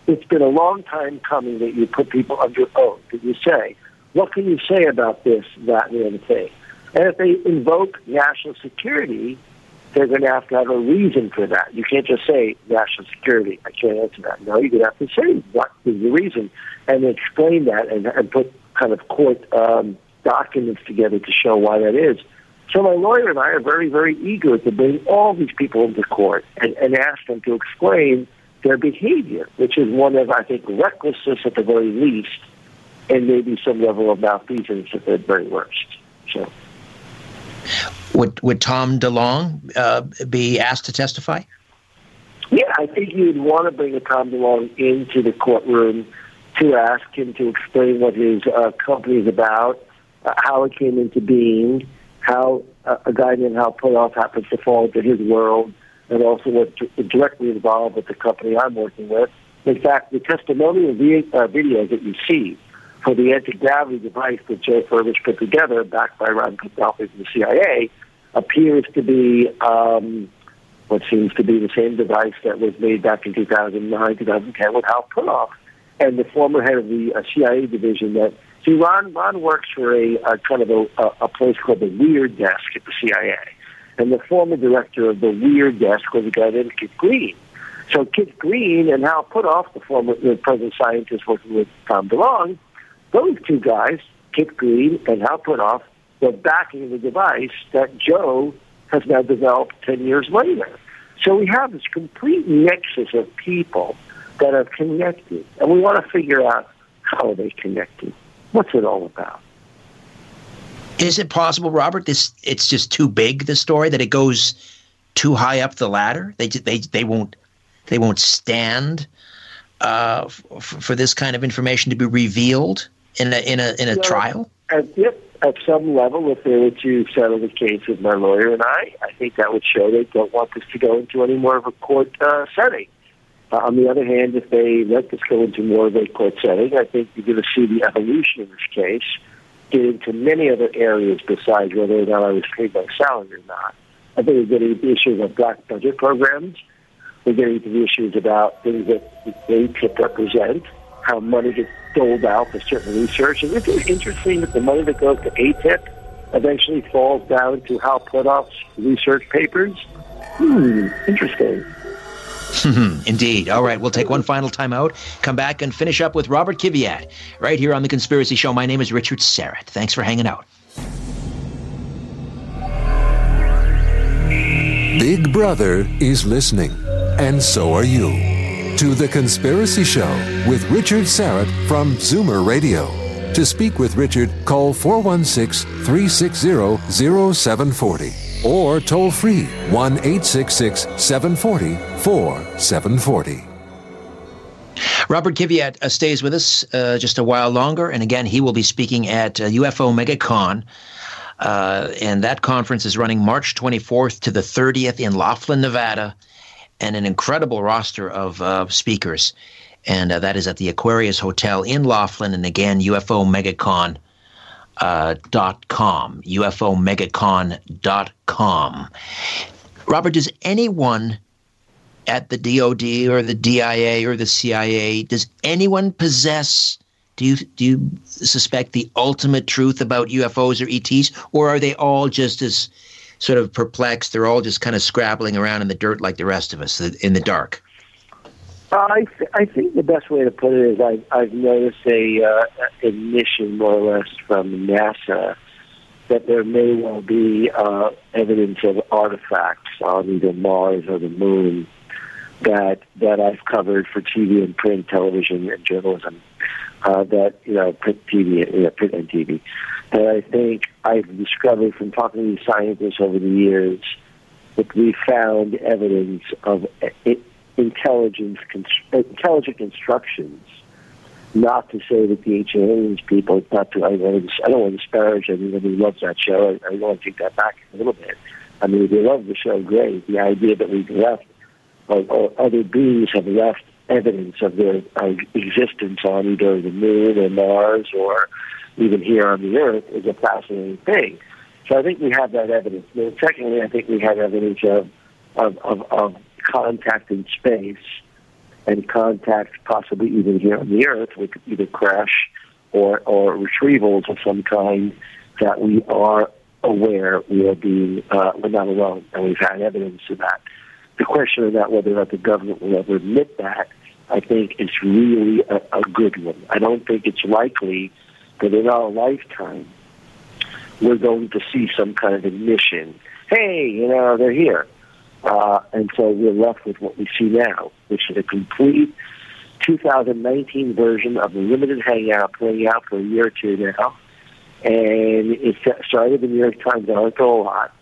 it's been a long time coming that you put people under oath and you say, what can you say about this, that, and the other thing? And if they invoke national security, they're going to have to have a reason for that. You can't just say national security. I can't answer that. No, you're going to have to say what is the reason and explain that and, and put kind of court um, documents together to show why that is. So my lawyer and I are very, very eager to bring all these people into court and, and ask them to explain their behavior, which is one of, I think, recklessness at the very least, and maybe some level of malfeasance at the very worst. So, would would Tom DeLonge uh, be asked to testify? Yeah, I think you'd want to bring a Tom DeLonge into the courtroom to ask him to explain what his uh, company is about, uh, how it came into being, how uh, a guy named Hal Puthoff happens to fall into his world, and also what's directly involved with the company I'm working with. In fact, the testimonial uh, videos that you see for the anti-gravity device that Joe Firmage put together, backed by Ron Pandolfi from the CIA, appears to be um, what seems to be the same device that was made back in 2009, 2010 with Hal Puthoff and the former head of the uh, CIA division that See, Ron, Ron works for a, a kind of a, a place called the Weird Desk at the CIA. And the former director of the Weird Desk was a guy named Kit Green. So Kit Green and Hal Puthoff, the former the present scientist working with Tom DeLonge, those two guys, Kit Green and Hal Puthoff, were backing the device that Joe has now developed 10 years later. So we have this complete nexus of people that are connected, and we want to figure out how are they connected. What's it all about? Is it possible, Robert? This it's just too big. The story that it goes too high up the ladder. They they they won't they won't stand uh, f- for this kind of information to be revealed in a in a in a trial. At, yep, at some level, if they were to settle the case with my lawyer and I, I think that would show they don't want this to go into any more of a court uh, setting. Uh, on the other hand, if they let this go into more of a court setting, I think you're going to see the evolution of this case get into many other areas besides whether or not I was paid my salary or not. I think we're getting into issues of black budget programs. We're getting into issues about things that AATIP represent, how money gets doled out for certain research. And isn't interesting that the money that goes to AATIP eventually falls down to Hal Puthoff's research papers? Hmm, interesting. Indeed. All right, we'll take one final time out, come back and finish up with Robert Kiviat right here on The Conspiracy Show. My name is Richard Syrett. Thanks for hanging out. Big Brother is listening, and so are you. To The Conspiracy Show with Richard Syrett from Zoomer Radio. To speak with Richard, call 416 360 0740 or toll free 1 866 740 4740. Robert Kiviat uh, stays with us uh, just a while longer, and again, he will be speaking at uh, UFO MegaCon. Uh, and that conference is running March 24th to the 30th in Laughlin, Nevada, and an incredible roster of uh, speakers. And uh, that is at the Aquarius Hotel in Laughlin, and again, UFO MegaCon uh, dot com, UFOmegacon.com. Robert, does anyone at the DOD or the DIA or the CIA, does anyone possess Do you do you suspect the ultimate truth about UFOs or ETs, or are they all just as sort of perplexed? They're all just kind of scrabbling around in the dirt like the rest of us in the dark. I th- I think the best way to put it is I I've noticed a uh, admission more or less from NASA that there may well be uh, evidence of artifacts on either Mars or the Moon that that I've covered for TV and print, television, and journalism. Uh, that you know, print TV, you know, print and TV. that I think I've discovered from talking to scientists over the years that we found evidence of it, intelligence, intelligent instructions. Not to say that the ancient aliens people, not to, I, don't want to disparage anyone who loves that show. I, I want to take that back a little bit. I mean, they love the show, great. The idea that we've left, or, or other beings have left evidence of their uh, existence on either the moon or Mars or even here on the Earth is a fascinating thing. So I think we have that evidence. And secondly, I think we have evidence of, of, of, of contact in space and contact possibly even here on the Earth with either crash or, or retrievals of some kind that we are aware we are being, uh, we're not alone, and we've had evidence of that. The question of that, whether or not the government will ever admit that, I think is really a, a good one. I don't think it's likely that in our lifetime we're going to see some kind of admission. Hey, you know, they're here. Uh, and so we're left with what we see now, which is a complete 2019 version of the limited hangout playing out for a year or two now. And it started the New York Times article a lot.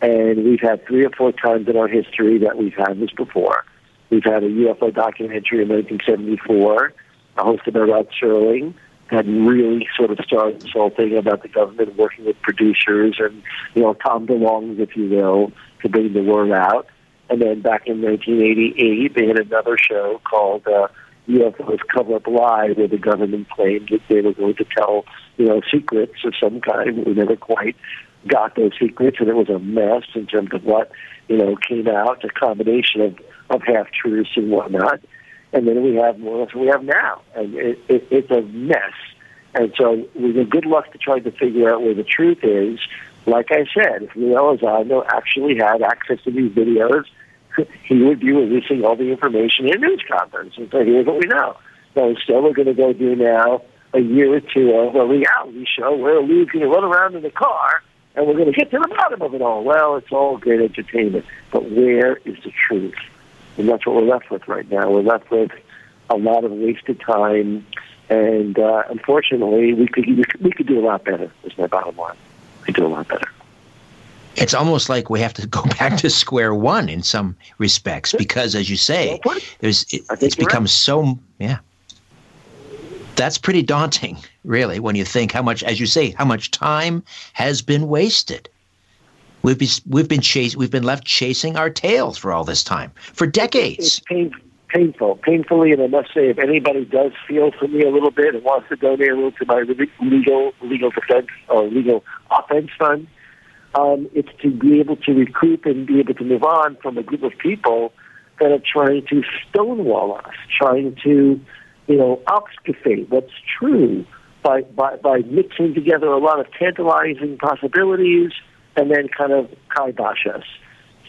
And we've had three or four times in our history that we've had this before. We've had a UFO documentary in 1974, hosted by Rod Serling, that really sort of started this whole thing about the government working with producers and, you know, Tom DeLonge, if you will, to bring the word out. And then back in 1988, they had another show called uh, UFOs Cover Up Live, where the government claimed that they were going to tell, you know, secrets of some kind. We never quite got those secrets, and it was a mess in terms of what, you know, came out, a combination of, of half truths and whatnot. And then we have more what we have now. And it, it, it's a mess. And so we get good luck to try to figure out where the truth is like I said, if Lue Elizondo actually had access to these videos, he would be releasing all the information in news conference and say, here's what we know. So instead, we're going to go do now a year or two of a reality show where Lee's going to run around in the car and we're going to get to the bottom of it all. Well, it's all great entertainment, but where is the truth? And that's what we're left with right now. We're left with a lot of wasted time, and uh, unfortunately, we could we could do a lot better. Is my bottom line we do a lot better. It's almost like we have to go back to square one in some respects because, as you say, there's it, it's become right. so yeah. That's pretty daunting, really, when you think how much, as you say, how much time has been wasted. We've been we've been chasing we've been left chasing our tails for all this time for decades. It's pain, painful, painfully, and I must say, if anybody does feel for me a little bit and wants to donate a little to my legal legal defense or legal offense fund, um, it's to be able to recoup and be able to move on from a group of people that are trying to stonewall us, trying to, you know, obfuscate what's true by, by, by mixing together a lot of tantalizing possibilities and then kind of kibosh us.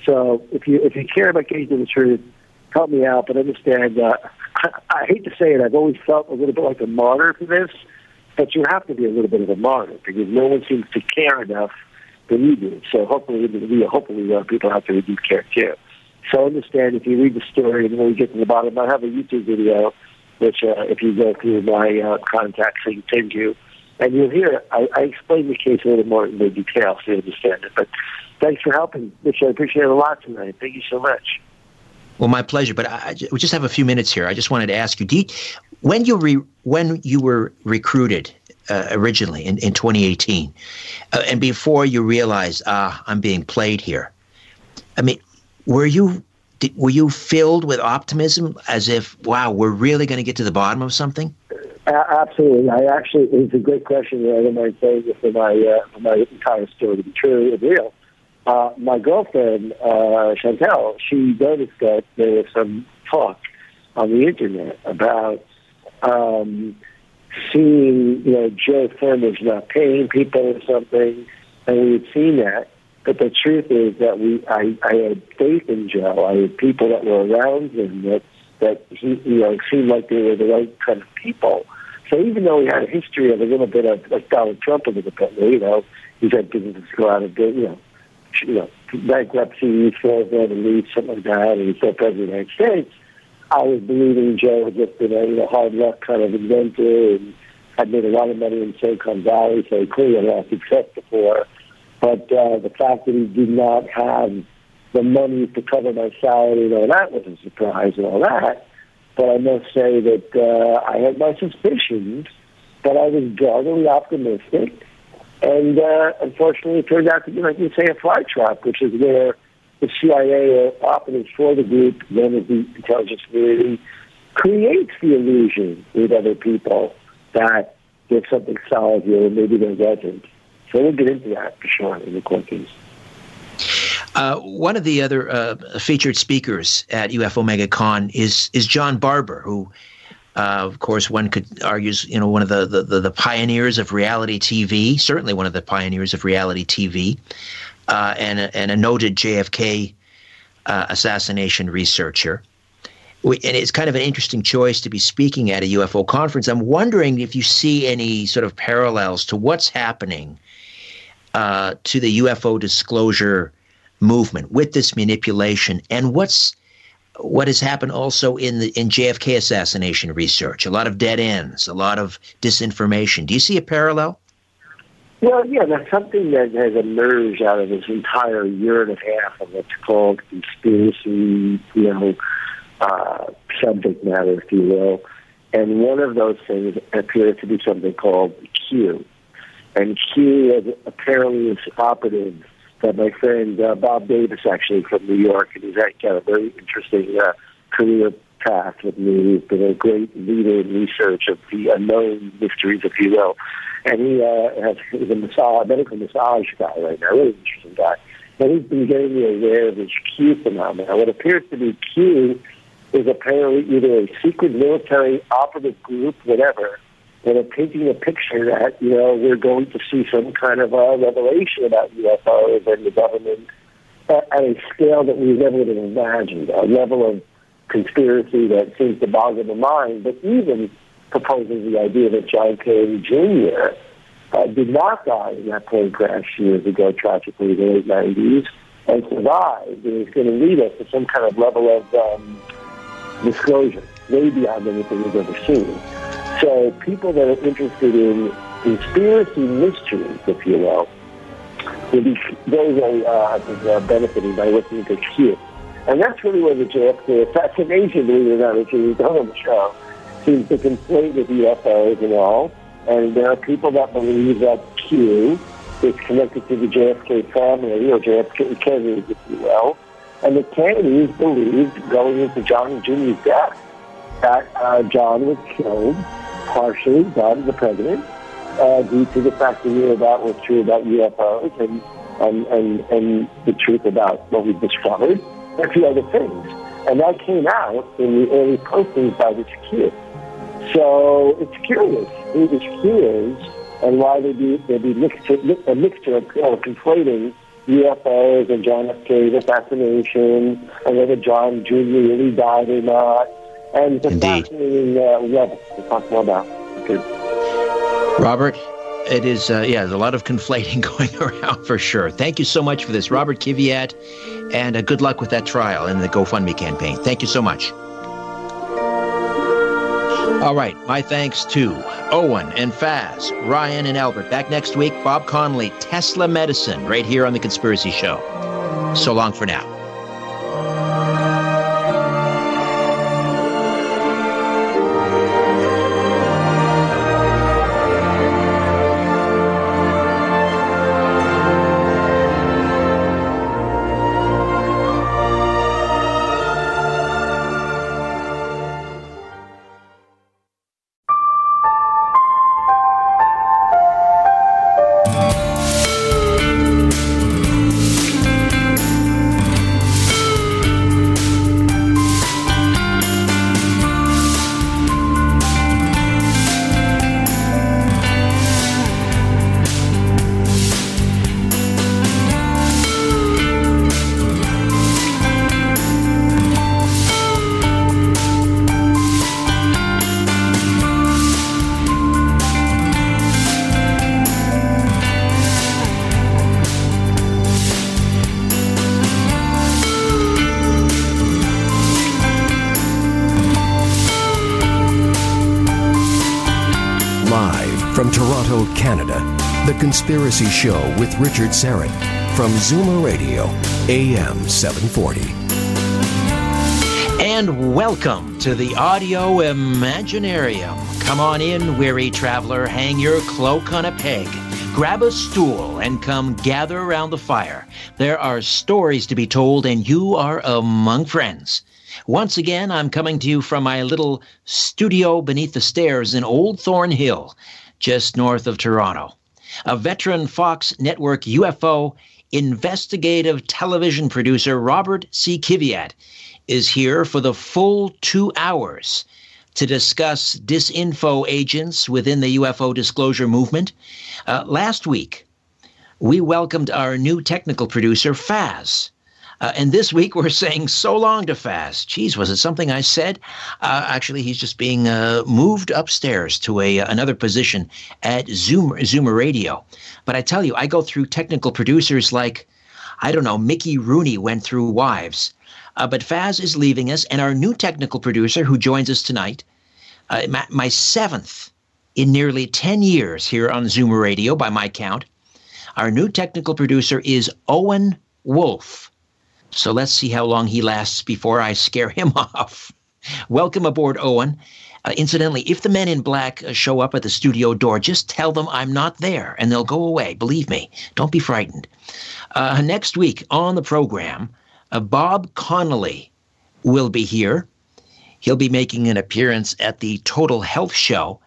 So if you if you care about getting to the truth, help me out, but understand, uh, I, I hate to say it, I've always felt a little bit like a martyr for this, but you have to be a little bit of a martyr because no one seems to care enough than you do. So hopefully, hopefully uh, people out there do care too. So understand if you read the story and when we get to the bottom, I have a YouTube video, which uh, if you go through my uh, contacts, I can send you, and you'll hear I, I explain the case a little more in detail so you understand it. But thanks for helping, Mitch. I appreciate a lot tonight. Thank you so much. Well, my pleasure. But I, we just have a few minutes here. I just wanted to ask you, you when you re, when you were recruited uh, originally in, in 2018, uh, and before you realized, ah, I'm being played here. I mean, were you did, were you filled with optimism, as if, wow, we're really going to get to the bottom of something? absolutely. I actually, it's a great question. I don't mind saying for my uh, for my entire story to be true and real. Uh, my girlfriend, uh, Chantel, she noticed that there was some talk on the internet about um, seeing, you know, Joe Firmage's not paying people or something, and we had seen that. But the truth is that we, I, I had faith in Joe. I had people that were around him that that he, you know, seemed like they were the right kind of people. So even though he had a history of a little bit of like Donald Trump a little bit, you know, he's had businesses go out of, you know, you know, bankruptcy, and leave, something like that, and still president of the United States. I was believing Joe had just been a you know, hard luck kind of inventor and had made a lot of money in Silicon Valley, so he clearly had a lot of success before. But uh, the fact that he did not have the money to cover my salary and all that was a surprise and all that. But I must say that uh, I had my suspicions, but I was guardedly optimistic. And uh, unfortunately, it turned out to be, like you say, a fly trap, which is where the CIA or operatives for the group, then as the intelligence community, creates the illusion with other people that there's something solid here, and maybe there wasn't. So we'll get into that for sure in the case. Uh, one of the other uh, featured speakers at UFO MegaCon is is John Barbour, who, uh, of course, one could argue you know one of the, the, the, pioneers of reality TV, certainly one of the pioneers of reality TV, uh, and a, and a noted JFK uh, assassination researcher. We, and it's kind of an interesting choice to be speaking at a UFO conference. I'm wondering if you see any sort of parallels to what's happening uh, to the UFO disclosure movement with this manipulation and what's what has happened also in the in JFK assassination research a lot of dead ends a lot of disinformation. Do you see a parallel? Well yeah that's something that has emerged out of this entire year and a half of what's called conspiracy you know uh, subject matter if you will. And one of those things appears to be something called Q. And Q is apparently is operative that my friend uh, Bob Davis, actually from New York, and he's got a very interesting uh, career path with me. He's been a great leader in research of the unknown mysteries, if you will. And he uh, has, he's a massage, medical massage guy right now, really interesting guy. And he's been getting me aware of this Q phenomenon. What appears to be Q is apparently either a secret military operative group, whatever, and are painting a picture that, you know, we're going to see some kind of a revelation about UFOs and the government at, a scale that we never would have imagined, a level of conspiracy that seems to boggle the mind, but even proposes the idea that John Kennedy Jr. Uh, did not die in that plane crash years ago, tragically, in the late 90s, and survived, is going to lead us to some kind of level of um, disclosure, way beyond anything we've ever seen. So people that are interested in conspiracy mysteries, if you will, will be very, very, uh, uh, benefiting by listening to Q. And that's really where the JFK assassination, believe it or not, which done on the show, seems to conflate with UFOs and all. And there are people that believe that Q is connected to the JFK family, or JFK Kennedy, if you will. And the Kennedys believed, going into John Jr.'s death, that uh, John was killed partially by the president uh, due to the fact that we knew about what's true about UFOs and, and, and, and the truth about what we discovered, and a few other things. And that came out in the early postings by this kid. So it's curious who this kid is and why they be they be mixed, a mixture of you know, conflating UFOs and John F. Kennedy's assassination and whether John Jr. really died or not and it's Indeed. fascinating uh, to talk more about. Good. Robert, it is, uh, yeah, there's a lot of conflating going around for sure. Thank you so much for this, Robert Kiviat, and uh, good luck with that trial and the GoFundMe campaign. Thank you so much. All right, my thanks to Owen and Faz, Ryan and Albert. Back next week, Bob Connolly, Tesla Medicine, right here on The Conspiracy Show. So long for now. Conspiracy Show with Richard Syrett from Zoomer Radio, AM 740. And welcome to the Audio Imaginarium. Come on in, weary traveler, hang your cloak on a peg. Grab a stool and come gather around the fire. There are stories to be told, and you are among friends. Once again, I'm coming to you from my little studio beneath the stairs in Old Thornhill, just north of Toronto. A veteran Fox Network UFO investigative television producer, Robert C. Kiviat, is here for the full two hours to discuss disinfo agents within the UFO disclosure movement. Uh, last week, we welcomed our new technical producer, Faz. Uh, and this week we're saying so long to Faz. Geez, was it something I said? Uh, actually, he's just being uh, moved upstairs to a uh, another position at Zoom Zoomer Radio. But I tell you, I go through technical producers like, I don't know, Mickey Rooney went through Wives. Uh, but Faz is leaving us, and our new technical producer, who joins us tonight, uh, my, my, seventh in nearly 10 years here on Zoomer Radio, by my count, our new technical producer is Owen Wolf. So let's see how long he lasts before I scare him off. Welcome aboard, Owen. Uh, incidentally, if the men in black uh, show up at the studio door, just tell them I'm not there and they'll go away. Believe me. Don't be frightened. Uh, next week on the program, uh, Bob Connolly will be here. He'll be making an appearance at the Total Health Show,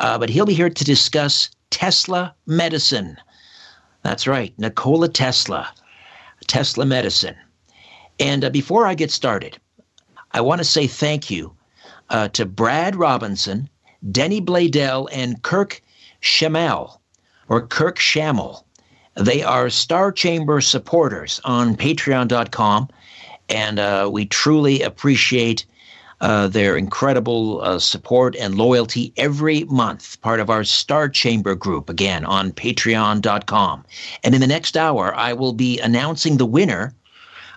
uh, but he'll be here to discuss Tesla medicine. That's right, Nikola Tesla, Tesla medicine. And uh, before I get started, I want to say thank you uh, to Brad Robinson, Denny Bladell, and Kirk Shamel, or Kirk Shamel. They are Star Chamber supporters on patreon.com, and uh, we truly appreciate uh, their incredible uh, support and loyalty every month, part of our Star Chamber group, again, on patreon.com. And in the next hour, I will be announcing the winner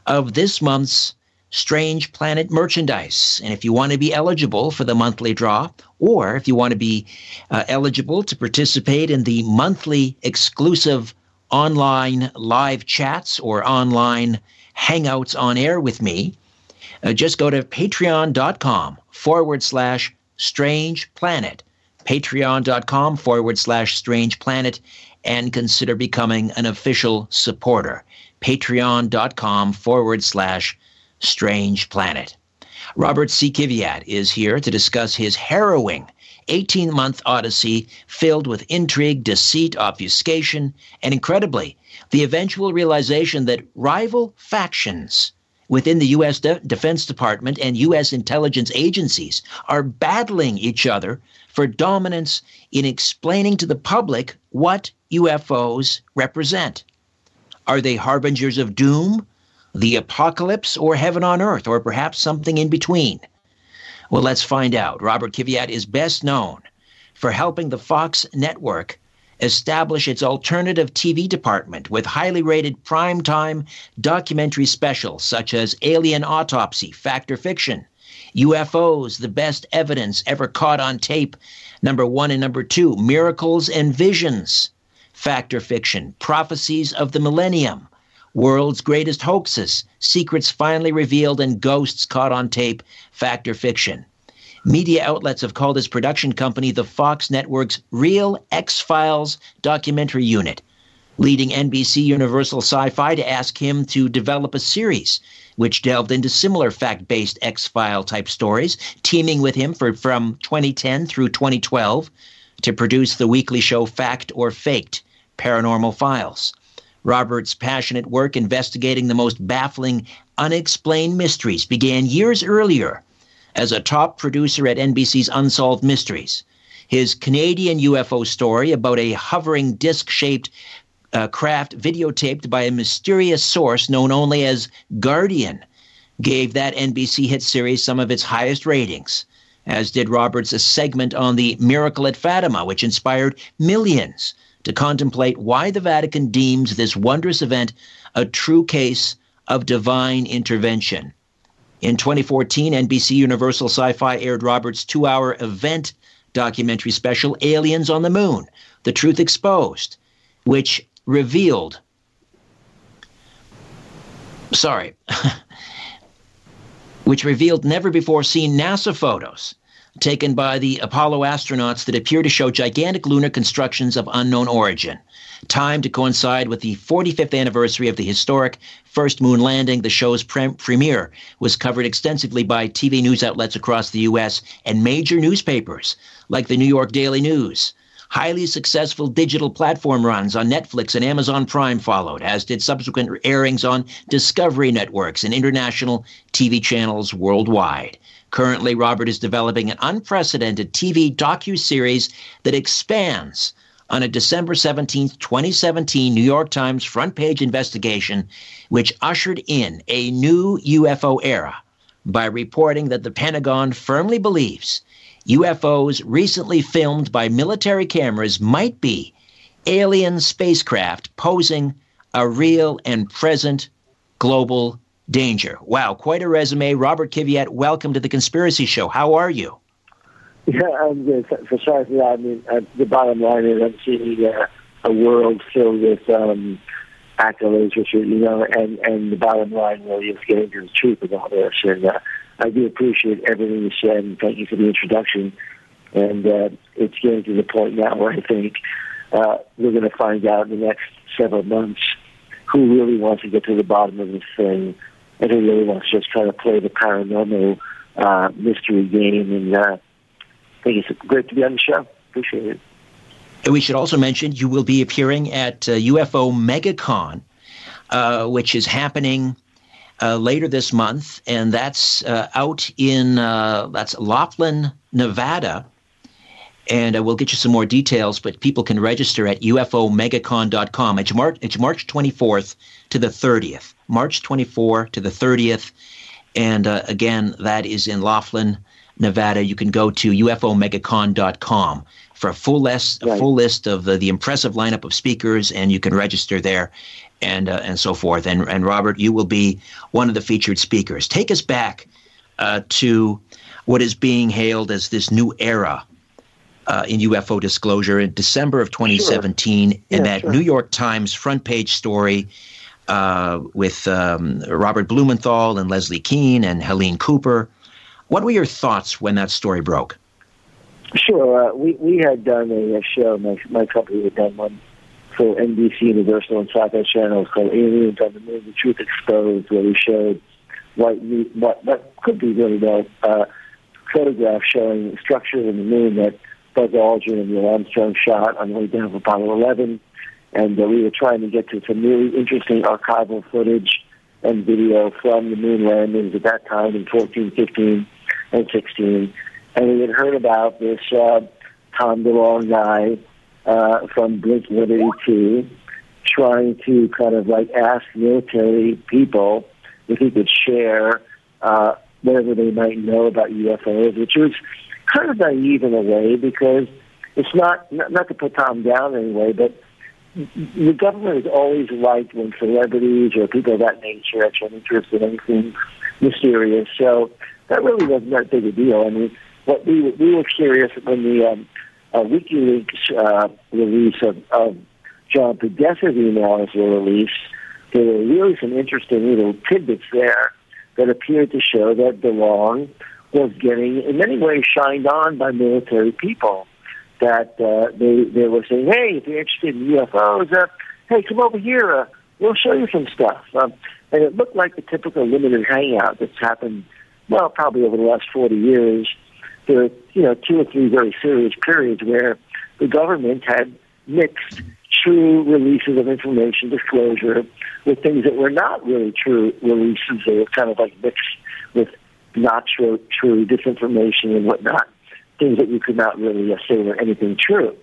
of this month's Strange Planet merchandise. And if you want to be eligible for the monthly draw, or if you want to be uh, eligible to participate in the monthly exclusive online live chats or online hangouts on air with me, uh, just go to patreon.com forward slash strange planet. Patreon.com forward slash strange planet and consider becoming an official supporter. Patreon.com forward slash strange planet. Robert C. Kiviat is here to discuss his harrowing 18 month odyssey filled with intrigue, deceit, obfuscation, and incredibly, the eventual realization that rival factions within the U.S. De- Defense Department and U.S. intelligence agencies are battling each other for dominance in explaining to the public what UFOs represent. Are they harbingers of doom the apocalypse, or heaven on earth, or perhaps something in between? Well, let's find out. Robert Kiviat is best known for helping the Fox network establish its alternative TV department with highly rated primetime documentary specials such as Alien Autopsy, Fact or Fiction, UFOs, the best evidence ever caught on tape, number one and number two, Miracles and Visions, Fact or Fiction, Prophecies of the Millennium, World's Greatest Hoaxes, Secrets Finally Revealed, and Ghosts Caught on Tape, Fact or Fiction. Media outlets have called his production company the Fox Network's Real X Files documentary unit, leading NBC Universal Sci Fi to ask him to develop a series which delved into similar fact based X File type stories, teaming with him for, from 2010 through 2012 to produce the weekly show Fact or Faked Paranormal Files. Robert's passionate work investigating the most baffling, unexplained mysteries began years earlier as a top producer at NBC's Unsolved Mysteries. His Canadian UFO story about a hovering disc shaped uh, craft videotaped by a mysterious source known only as Guardian gave that NBC hit series some of its highest ratings, as did Roberts' segment on the Miracle at Fatima, which inspired millions to contemplate why the Vatican deems this wondrous event a true case of divine intervention. In 2014, NBC Universal Sci Fi aired Robert's two hour event documentary special Aliens on the Moon The Truth Exposed, which revealed. Sorry. which revealed never before seen NASA photos taken by the Apollo astronauts that appear to show gigantic lunar constructions of unknown origin. Time to coincide with the 45th anniversary of the historic first moon landing, the show's pre- premiere was covered extensively by TV news outlets across the U.S. and major newspapers like the New York Daily News. Highly successful digital platform runs on Netflix and Amazon Prime followed, as did subsequent airings on Discovery networks and international TV channels worldwide. Currently, Robert is developing an unprecedented TV docu-series that expands on a December 17, 2017 New York Times front page investigation which ushered in a new UFO era by reporting that the Pentagon firmly believes UFOs recently filmed by military cameras might be alien spacecraft posing a real and present global danger. Wow, quite a resume. Robert Kiviat, welcome to the Conspiracy Show. How are you? Yeah, I'm good. For for that. I mean, uh, the bottom line is I'm seeing uh, a world filled with um, accolades, Richard, you know, and, and the bottom line really is getting to the truth of all this. And uh, I do appreciate everything you said, and thank you for the introduction. And uh, it's getting to the point now where I think uh, we're going to find out in the next several months who really wants to get to the bottom of this thing really wants to just try to play the paranormal uh, mystery game. And uh, I think it's great to be on the show. Appreciate it. And we should also mention you will be appearing at uh, UFO MegaCon, uh, which is happening uh, later this month, and that's uh, out in uh, that's Laughlin, Nevada. And uh, we'll get you some more details, but people can register at ufomegacon.com. It's March, it's March 24th to the 30th. March 24 to the 30th. And again, that is in Laughlin, Nevada. You can go to ufomegacon.com for a full list, a full list of the, the impressive lineup of speakers, and you can register there, and uh, and so forth. And and Robert, you will be one of the featured speakers. Take us back uh, to what is being hailed as this new era. Uh, in UFO disclosure in December of 2017, sure. in that sure. New York Times front page story uh, with um, Robert Blumenthal and Leslie Kean and Helene Cooper. What were your thoughts when that story broke? Sure. Uh, we we had done a, show. My my company had done one for NBC Universal and Sci-Fi Channel called Aliens on the Moon: The Truth Exposed, where we showed what what what could be really well uh, photographs showing structures in the moon that Buzz Aldrin and Neil Armstrong shot on the way down of Apollo 11, and uh, we were trying to get to some really interesting archival footage and video from the moon landings at that time in 14, 15, and 16 and we had heard about this uh, Tom DeLonge guy uh, from Blink 182 trying to kind of like ask military people if he could share uh, whatever they might know about UFOs, which was kind of naive in a way because it's not not, not to put Tom down anyway, but the government has always liked when celebrities or people of that nature have shown interest in anything mysterious. So that really wasn't that big a deal. I mean, what we we were curious when the um, uh, WikiLeaks uh, release of, of John Podesta's emails were released. There were really some interesting little tidbits there that appeared to show that DeLonge was getting, in many ways, shined on by military people. That uh, they they were saying, "Hey, if you're interested in UFOs, uh, hey, come over here. Uh, we'll show you some stuff." Um, and it looked like the typical limited hangout that's happened, well, probably over the last 40 years there were, you know, two or three very serious periods where the government had mixed true releases of information disclosure with things that were not really true releases. They were kind of like mixed with not true, true disinformation and whatnot, things that you could not really say were anything true.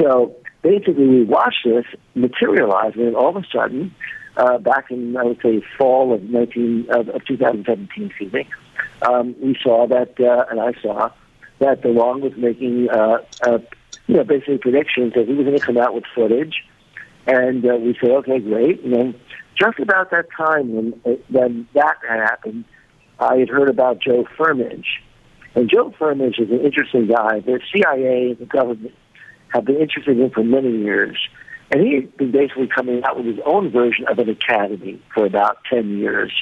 So basically, we watched this materialize, and all of a sudden, uh, back in I would say fall of 19 of, of 2017, excuse me, um, we saw that, uh, and I saw that DeLonge was making, uh, uh, you know, basically predictions that he was going to come out with footage, and uh, we said, okay, great. And then just about that time when uh, when that happened, I had heard about Joe Firmage, And Joe Firmage is an interesting guy. The CIA the government have been interested in him for many years. And he had been basically coming out with his own version of an academy for about 10 years.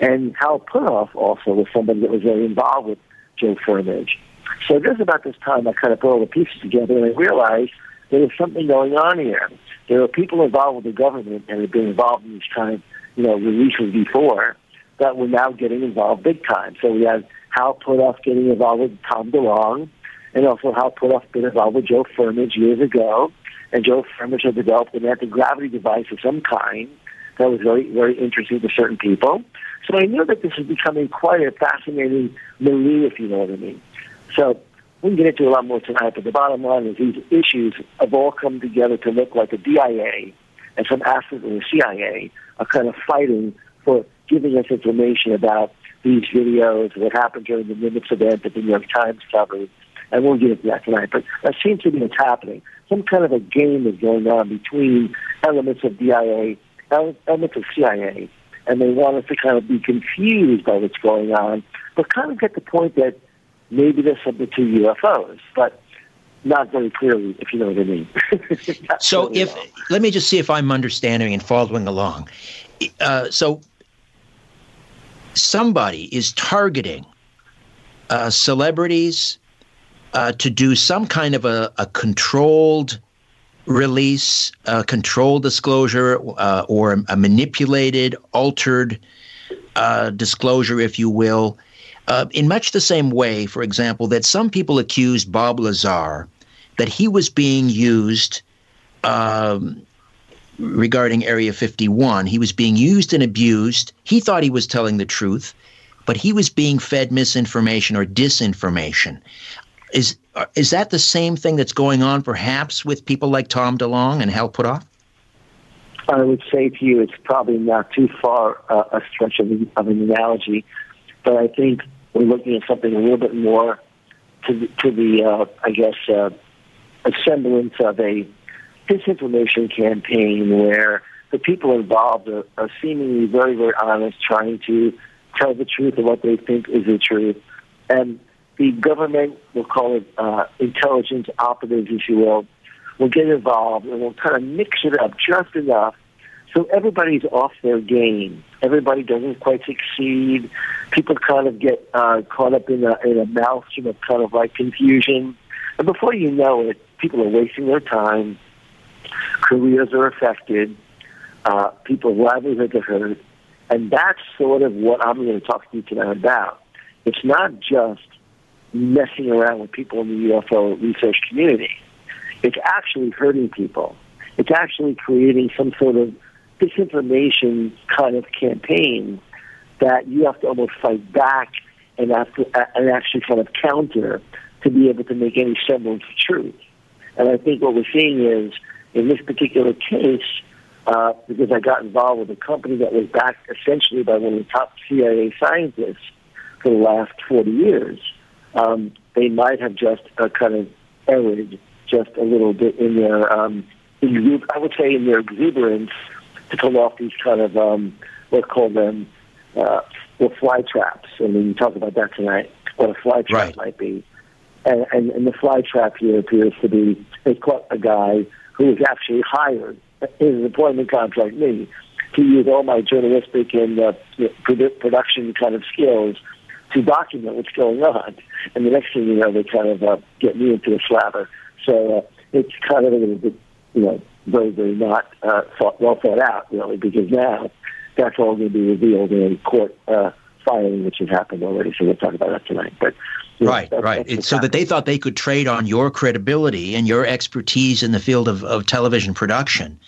And Hal Puthoff also was somebody that was very involved with Joe Firmage. So just about this time, I kind of put all the pieces together and I realized there was something going on here. There were people involved with the government and had been involved in these kind of, you know, releases before that were now getting involved big time. So we had Hal Puthoff getting involved with Tom DeLonge, and also Hal Puthoff been involved with Joe Firmage years ago. And Joe Firmage had developed an anti-gravity device of some kind that was very, very interesting to certain people. So I knew that this was becoming quite a fascinating milieu, if you know what I mean. So we can get into a lot more tonight, but the bottom line is these issues have all come together to look like the DIA and some aspects of the CIA are kind of fighting for giving us information about these videos, what happened during the Nimitz event that the New York Times covered, and we'll get into that tonight. But that seems to be what's happening. Some kind of a game is going on between elements of DIA, elements of CIA, and they want us to kind of be confused by what's going on, but kind of get the point that maybe there's something to UFOs, but not very clearly, if you know what I mean. so, if well. let me just see if I'm understanding and following along. Uh, so, somebody is targeting uh, celebrities uh, to do some kind of a, a controlled release, a controlled disclosure, uh, or a manipulated, altered uh, disclosure, if you will. Uh, in much the same way, for example, that some people accused Bob Lazar that he was being used um, regarding Area 51. He was being used and abused. He thought he was telling the truth, but he was being fed misinformation or disinformation. Is is that the same thing that's going on, perhaps, with people like Tom DeLonge and Hal Puthoff? I would say to you, it's probably not too far uh, a stretch of, of an analogy, but I think we're looking at something a little bit more to the, to the uh, I guess, uh, a semblance of a disinformation campaign where the people involved are, are seemingly very, very honest, trying to tell the truth of what they think is the truth. And the government, we'll call it uh, intelligence operatives, if you will, will get involved and will kind of mix it up just enough so everybody's off their game. Everybody doesn't quite succeed. People kind of get uh, caught up in a, in a maelstrom of kind of like confusion. And before you know it, people are wasting their time careers are affected, uh, people's livelihoods are hurt, and that's sort of what I'm going to talk to you tonight about. It's not just messing around with people in the UFO research community. It's actually hurting people. It's actually creating some sort of disinformation kind of campaign that you have to almost fight back and and actually kind of counter to be able to make any semblance of truth. And I think what we're seeing is in this particular case, uh, because I got involved with a company that was backed essentially by one of the top CIA scientists for the last 40 years, um, they might have just uh, kind of erred just a little bit in their, um, in, I would say, in their exuberance to pull off these kind of, um, let's call them, uh, well, fly traps. I mean, you talk about that tonight, what a fly trap right. might be. And, and, and the fly trap here appears to be they caught a guy who was actually hired in an employment contract me to use all my journalistic and uh, production kind of skills to document what's going on. And the next thing you know, they kind of uh, get me into a slapper. So uh, it's kind of a little bit, you know, very, very not uh, thought, well thought out, really, because now that's all going to be revealed in court uh, filing, which has happened already. So we'll talk about that tonight. But right, that's, right. That's so that they thought they could trade on your credibility and your expertise in the field of, of television production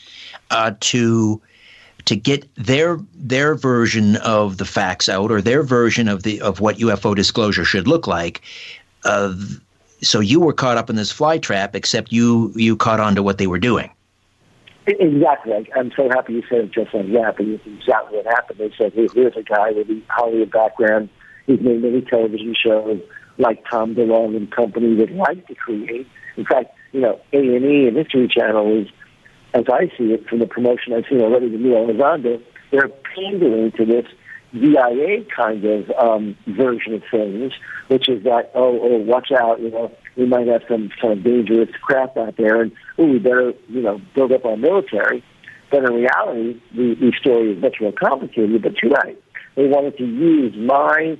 uh, to to get their their version of the facts out or their version of the of what UFO disclosure should look like. Uh, so you were caught up in this fly trap, except you you caught on to what they were doing. Exactly. I'm so happy you said it just like that, but it's exactly what happened. They said, hey, here's a guy with a Hollywood background. He's made many television shows like Tom DeLonge and company would like to create. In fact, you know, A&E and History Channel is, as I see it from the promotion I've seen already with Neil Elizondo, they're pandering to this DIA kind of um, version of things, which is that oh oh watch out you know we might have some kind of dangerous craft out there and oh we better you know build up our military. But in reality, the, the story is much more complicated. But you're right; they wanted to use my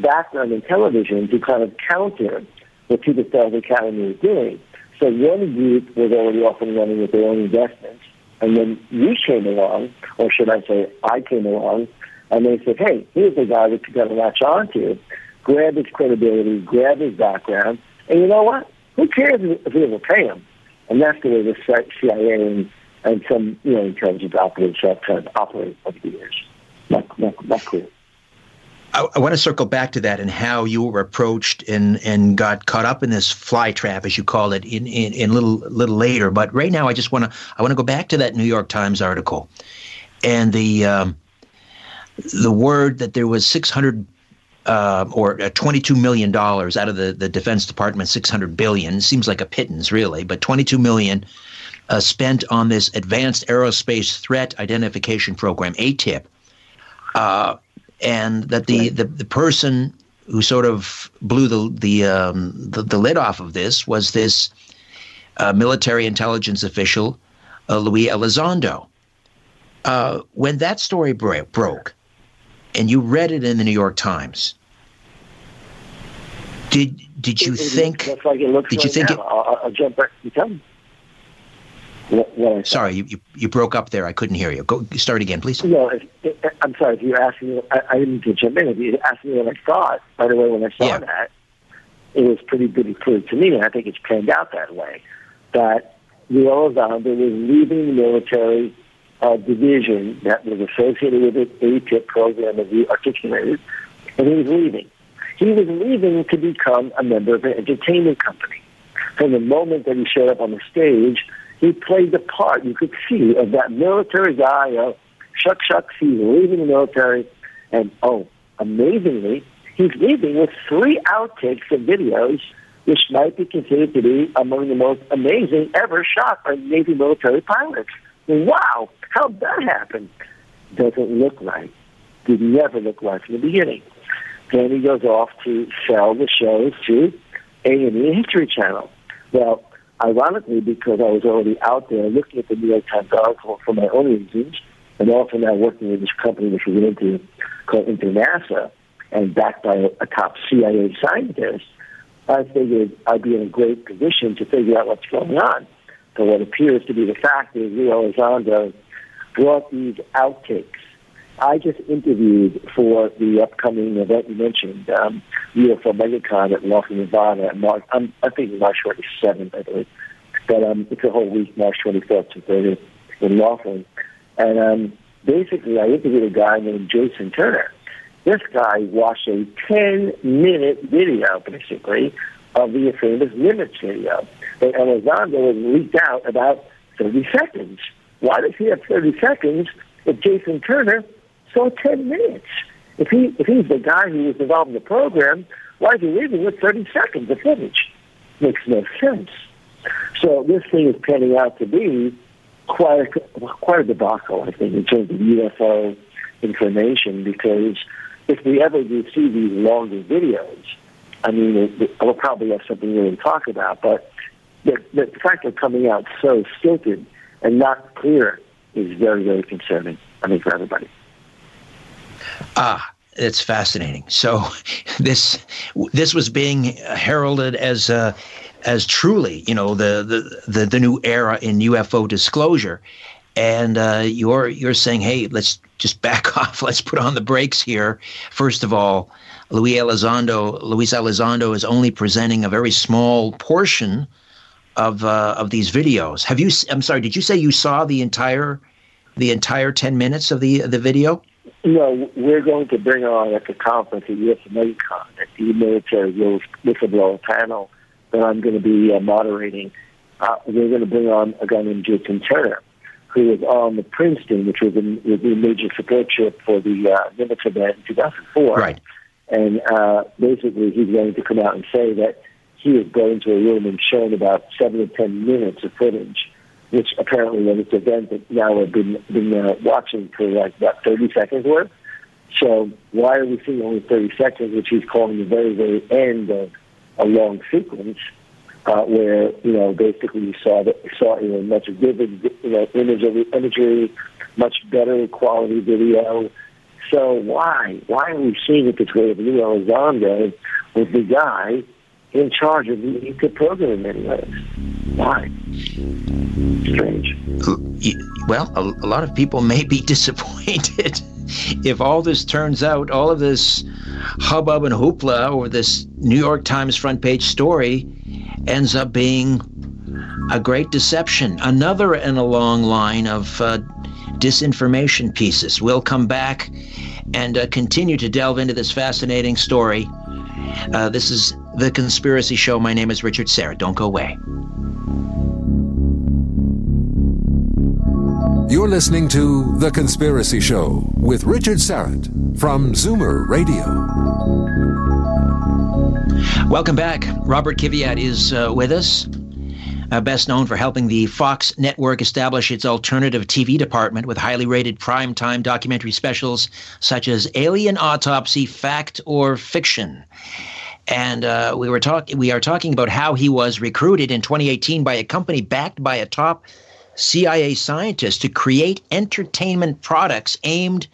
background in television to kind of counter what To the Stars Academy was doing. So one group was already off and running with their own investments, and then we came along, or should I say, I came along and they said, hey, here's the guy that you got to latch on to. Grab his credibility, grab his background, and you know what? Who cares if we ever pay them? And that's the way the CIA and, and some you know intelligence operators have kind of operated over the years. Not, not, not clear. I, I, want to circle back to that and how you were approached and, and got caught up in this fly trap, as you call it, in, in, in little little later. But right now, I just want to I want to go back to that New York Times article and the um, the word that there was 600 uh, or uh, 22 million dollars out of the, the Defense Department 600 billion seems like a pittance really, but 22 million uh, spent on this Advanced Aerospace Threat Identification Program (ATIP), uh, and that the, the the person who sort of blew the the um, the, the, lid off of this was this uh, military intelligence official, uh, Luis Elizondo. when that story bro- broke, and you read it in the New York Times. Did did you it, it think? Looks like it looks did right you think now. it? I'll, I'll jump back. You tell me. What, what sorry, you, you, you broke up there. I couldn't hear you. Go start again, please. No, if, I'm sorry. If you asked me, I, I didn't to jump in. If you asked me what I thought, by the way, when I saw Yeah. that, it was pretty pretty clear to me, and I think it's panned out that way. That Lue Elizondo was leaving the military uh, division that was associated with the ATIP program that we articulated, and he was leaving. He was leaving to become a member of an entertainment company. From the moment that he showed up on the stage, he played the part, you could see, of that military guy, uh, shuck shucks, he's leaving the military, and oh, amazingly, he's leaving with three outtakes of videos which might be considered to be among the most amazing ever shot by Navy military pilots. Wow, how'd that happen? Doesn't look right. Did never look right from the beginning. Then he goes off to sell the shows to A&E History Channel. Well, ironically, because I was already out there looking at the New York Times article for my own reasons, and also now working with this company which we get into called Internasa, and backed by a, top CIA scientist, I figured I'd be in a great position to figure out what's going on. So what appears to be the fact is Lue Elizondo brought these outtakes. I just interviewed for the upcoming event you mentioned, um, UFO MegaCon at Laughlin, Nevada. March, I'm, I think March 27th, I believe. But um, it's a whole week, March 24th to 30th in Laughlin. And um, basically, I interviewed a guy named Jason Turner. This guy watched a 10-minute video, basically, of the famous Nimitz video. And Elizondo was leaked out about 30 seconds. Why does he have 30 seconds if Jason Turner saw 10 minutes? If he if he's the guy who was involved in the program, why is he leaving with 30 seconds of footage? Makes no sense. So this thing is panning out to be quite a, quite a debacle, I think, in terms of UFO information, because if we ever do see these longer videos, I mean, we'll probably have something really to talk about, but the, the fact they're coming out so stilted and not clear is very, very concerning, I think, for everybody. Ah, it's fascinating. So this this was being heralded as uh, as truly, you know, the, the the the new era in UFO disclosure, and uh, you're you're saying, hey, let's just back off. Let's put on the brakes here. First of all, Luis Elizondo, Luis Elizondo is only presenting a very small portion of uh, of these videos. Have you? I'm sorry. Did you say you saw the entire the entire ten minutes of the the video? No, we're going to bring on at the conference at UFO MegaCon at the military whistleblower panel that I'm going to be uh, moderating. Uh, we're going to bring on a guy named Jason Turner, who was on the Princeton, which was was a major support ship for the uh, Nimitz event in 2004. Right. And uh, basically, he's going to come out and say that he is going to a room and shown about seven to ten minutes of footage, which apparently was this event that now have been been uh, watching for like about thirty seconds worth. So why are we seeing only 30 seconds, which he's calling the very, very end of a long sequence, uh, where you know basically you saw that saw you know much vivid you know image of imagery, much better quality video. So why why are we seeing it this way of Lue Elizondo with the guy in charge of the ECA program in many ways? Why? Strange. Well, a, a lot of people may be disappointed if all this turns out, all of this hubbub and hoopla or this New York Times front page story ends up being a great deception. Another in a long line of uh, disinformation pieces. We'll come back and uh, continue to delve into this fascinating story. Uh, this is The Conspiracy Show. My name is Richard Syrett. Don't go away. You're listening to The Conspiracy Show with Richard Syrett from Zoomer Radio. Welcome back. Robert Kiviat is uh, with us, uh, best known for helping the Fox network establish its alternative TV department with highly rated primetime documentary specials such as Alien Autopsy, Fact or Fiction. And uh, we were talking. We are talking about how he was recruited in 2018 by a company backed by a top CIA scientist to create entertainment products aimed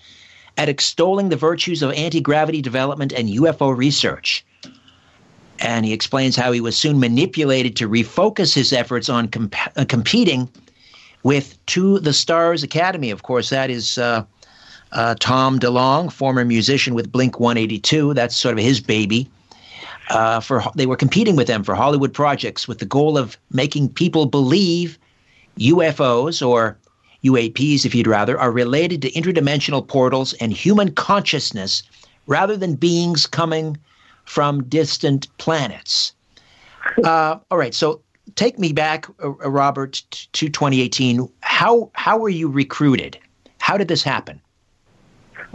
at extolling the virtues of anti gravity development and UFO research. And he explains how he was soon manipulated to refocus his efforts on comp- uh, competing with To the Stars Academy. Of course, that is uh, uh, Tom DeLonge, former musician with Blink 182. That's sort of his baby. Uh, for they were competing with them for Hollywood projects with the goal of making people believe UFOs, or UAPs if you'd rather, are related to interdimensional portals and human consciousness rather than beings coming from distant planets. Uh, all right, so take me back, uh, uh Robert, to 2018. How how were you recruited? How did this happen?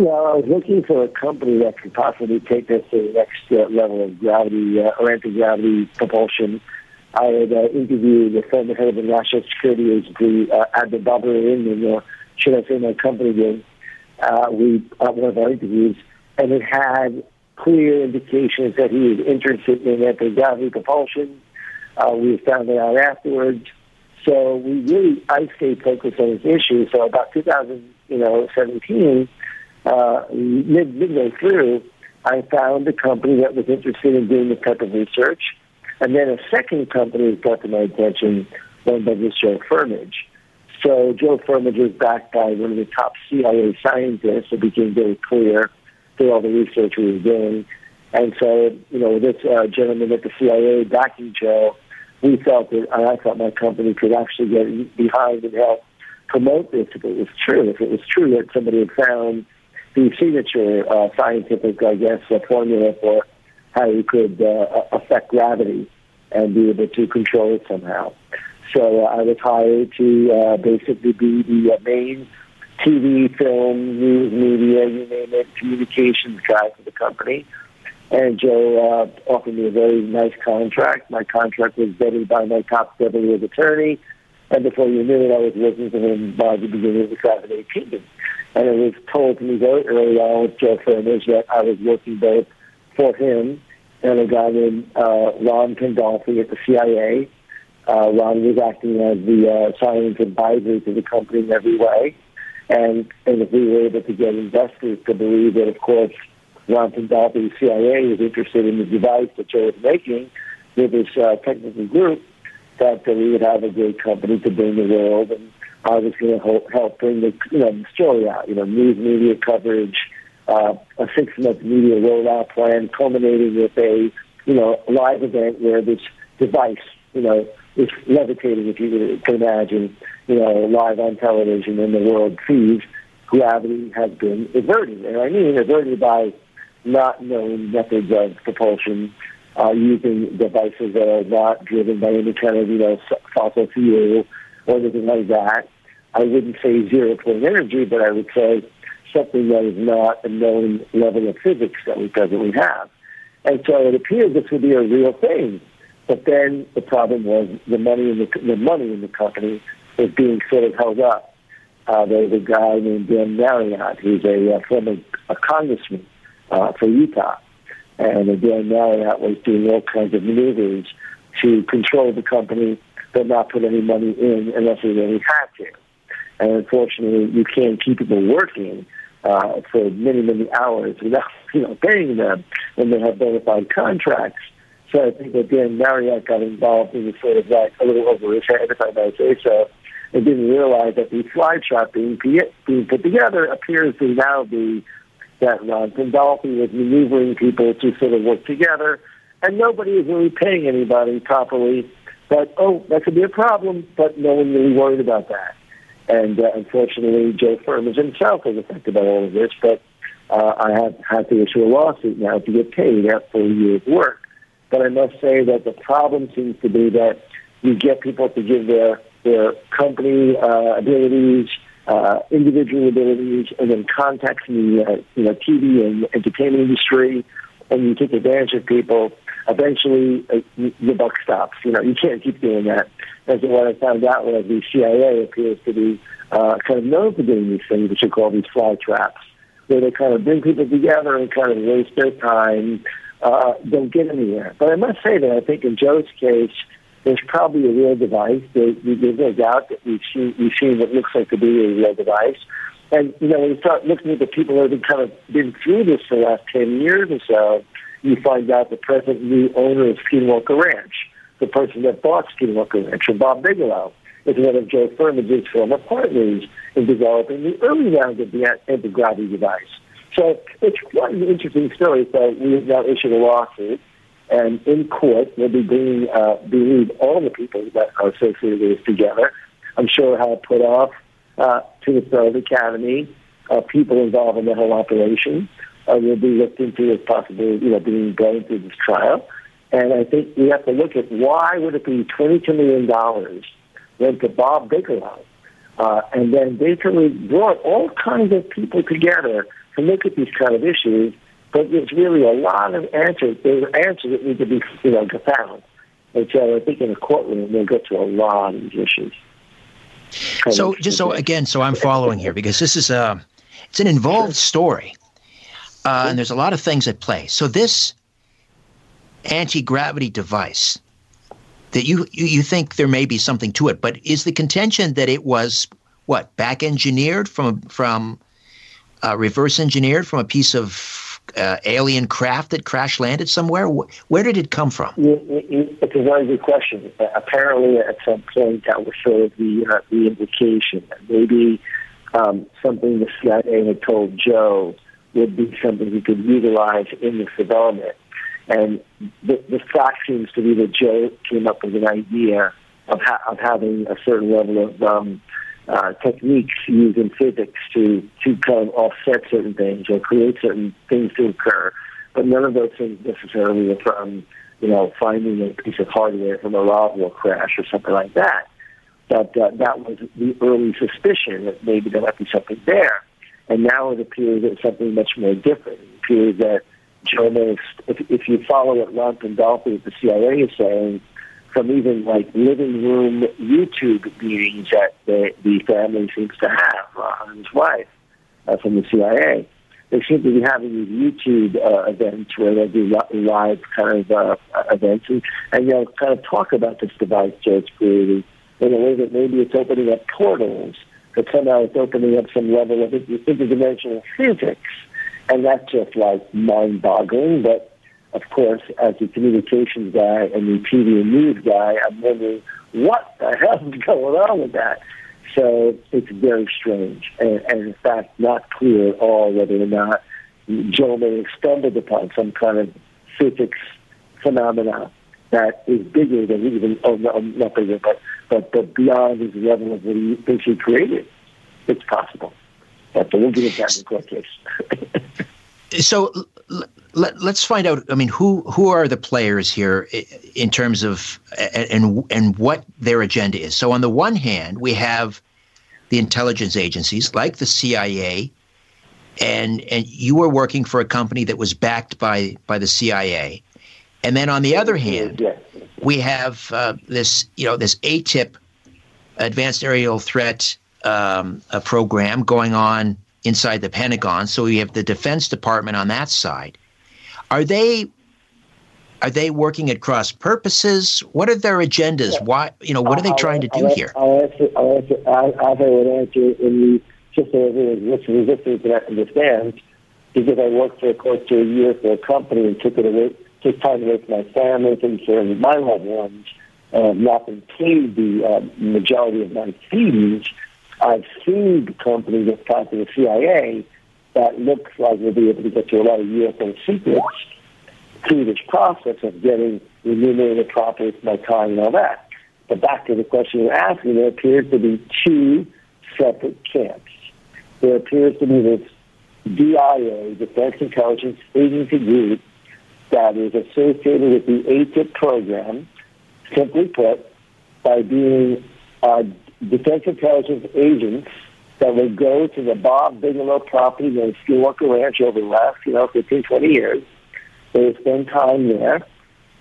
Well, I was looking for a company that could possibly take us to the next uh, level of gravity uh, or anti gravity propulsion I had uh, interviewed the former head of the National Security Agency uh, the Babur and uh, should I say my company did. Uh, we at one of our interviews, and it had clear indications that he was interested in anti-gravity propulsion. Uh, we found that out afterwards. So we really, I stayed focused on this issue. So about 2017, uh, mid, midway through, I found a company that was interested in doing this type of research. And then a second company brought to my attention, one by this Joe Firmage. So Joe Firmage was backed by one of the top CIA scientists. It became very clear through all the research we were doing. And so, you know, this uh, gentleman at the CIA backing Joe, we felt that, I thought my company could actually get behind and help promote this if it was true. If it was true that somebody had found the signature uh, scientific, I guess, uh, formula for how you could uh, affect gravity and be able to control it somehow. So uh, I was hired to uh, basically be the uh, main TV, film, news, media, you name it, communications guy for the company. And Joe uh, offered me a very nice contract. My contract was vetted by my top seven attorney. And before you knew it, I was working for him by the beginning of 2018. And it was told to me very early on with Joe Firmage that I was working both for him and a guy named uh, Ron Pandolfi at the CIA. Uh, Ron was acting as the uh, science advisor to the company in every way. And, and if we were able to get investors to believe that, of course, Ron Pandolfi, the CIA, was interested in the device that Joe was making with his uh, technical group, that uh, we would have a great company to bring the world. And I was going to help bring the, you know, the story out, you know, news media coverage, uh, a six-month media rollout plan, culminating with a you know live event where this device you know is levitating, if you can imagine, you know, live on television, and the world sees gravity has been averted, and I mean averted by not known methods of propulsion. Uh, using devices that are not driven by any kind of, you know, fossil fuel or anything like that. I wouldn't say zero point energy, but I would say something that is not a known level of physics that we presently have. And so it appeared this would be a real thing. But then the problem was the money in the, the money in the company was being sort of held up. uh, there's a guy named Dan Marriott, who's a uh, former a congressman uh, for Utah. And Dan Marriott was doing all kinds of maneuvers to control the company but not put any money in unless they really had to. And unfortunately, you can't keep people working uh, for many, many hours without you know paying them when they have bona fide contracts. So I think that Dan Marriott got involved in sort of like a little over his head, if I may say so, and didn't realize that the trap being, being put together appears to now be that Ron Pandolfi was maneuvering people to sort of work together, and nobody is really paying anybody properly. But oh, that could be a problem, but no one really worried about that. And uh, unfortunately, Joe Firmage himself was affected by all of this, but uh, I have had to issue a lawsuit now to get paid after a year's work. But I must say that the problem seems to be that you get people to give their their company uh, abilities, uh, individual abilities, and then contacts in the uh, you know TV and entertainment industry, and you take advantage of people. Eventually, uh, the buck stops. You know, you can't keep doing that. As what I found out was the CIA appears to be uh, kind of known for doing these things, which are called these fly traps, where they kind of bring people together and kind of waste their time, uh, don't get anywhere. But I must say that I think in Joe's case, there's probably a real device. There, there's no doubt that we've seen, we've seen what looks like to be a real device. And, you know, when you start looking at the people that have been kind of been through this for the last 10 years or so, you find out the present new owner of Skinwalker Ranch, the person that bought Skinwalker Ranch, and Bob Bigelow, is one of Joe Firmage's former partners in developing the early round of the anti-gravity device. So it's quite an interesting story. So we have now issued a lawsuit and in court, we'll be bringing, uh, believe all the people that are associated with this together. I'm sure Hal Puthoff uh, to the Stars Academy, uh, people involved in the whole operation uh, will be looked into as possibly, you know, being going through this trial. And I think we have to look at why would it be $22 million went to Bob Bigelow uh, and then basically brought all kinds of people together to look at these kind of issues but there's really a lot of answers. There's answers that need to be, you know, found. And so I think in a courtroom we'll get to a lot of these issues. Kind so just so again, so I'm following here because this is a, it's an involved story, uh, and there's a lot of things at play. So this anti-gravity device that you, you you think there may be something to it, but is the contention that it was what back engineered from from uh, reverse engineered from a piece of uh, alien craft that crash landed somewhere? Where did it come from? It's a very good question. Apparently, at some point, that was sort of the uh, the indication that maybe um, something the CIA had told Joe would be something he could utilize in this development. And the, the fact seems to be that Joe came up with an idea of, ha- of having a certain level of um, uh, techniques used in physics to, to kind of offset certain things or create certain things to occur. But none of those things necessarily are from, you know, finding a piece of hardware from a Roswell crash or something like that. But uh, that was the early suspicion that maybe there might be something there. And now it appears that something much more different. It appears that may, if, if you follow what Ron Pandolfi at the CIA is saying, from even like living room YouTube meetings that the, the family seems to have, and his wife uh, from the CIA. They seem to be having these YouTube uh, events where they do live kind of uh, events and, and you know kind of talk about this device Joe's created in a way that maybe it's opening up portals, but somehow it's opening up some level of interdimensional physics, and that's just like mind-boggling. But of course, as a communications guy and the TV and news guy, I'm wondering what the hell is going on with that. So it's very strange, and, and in fact, not clear at all whether or not Joe may have stumbled upon some kind of physics phenomena that is bigger than even, oh, no, not bigger, but, but, but beyond his level of what he thinks he created. It's possible. But we'll get into that in court case. so let, us find out. I mean, who who are the players here in terms of and and what their agenda is? So on the one hand, we have the intelligence agencies like the CIA, and and you were working for a company that was backed by by the CIA, and then on the other hand, we have uh, this you know this ATIP, Advanced Aerial Threat um, a program going on inside the Pentagon. So you have the Defense Department on that side. Are they are they working at cross purposes? What are their agendas? Yeah. Why you know what are they trying to do I'll, here? I'll answer. I'll answer. I'll, I'll answer in the just so everyone listening to that understands. Because I worked for close to a year for a company and took it away, took time away from my family, taking care of my loved ones, um, not been the uh, majority of my fees. I've sued companies that talk to the CIA that looks like we'll be able to get to a lot of UFO secrets through this process of getting remunerated properly for my time and all that. But back to the question you're asking, there appears to be two separate camps. There appears to be this DIA, Defense Intelligence Agency group, that is associated with the AATIP program, simply put, by being uh, defense intelligence agents that would go to the Bob Bigelow property in Skinwalker Ranch over the last, you know, 15, 20 years they would spend time there.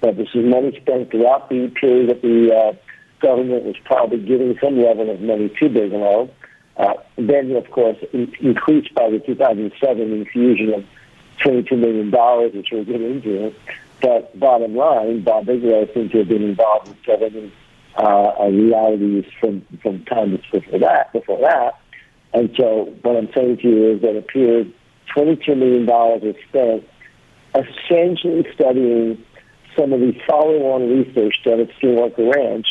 But this is money spent throughout the period that the uh, government was probably giving some level of money to Bigelow. Uh, then, of course, in- increased by the 2007 infusion of $22 million, which we'll get into. But bottom line, Bob Bigelow seems to have been involved in seven uh, realities from, from time before that. Before that, and so what I'm saying to you is that a period $22 million was spent essentially studying some of the follow-on research done at Skinwalker Ranch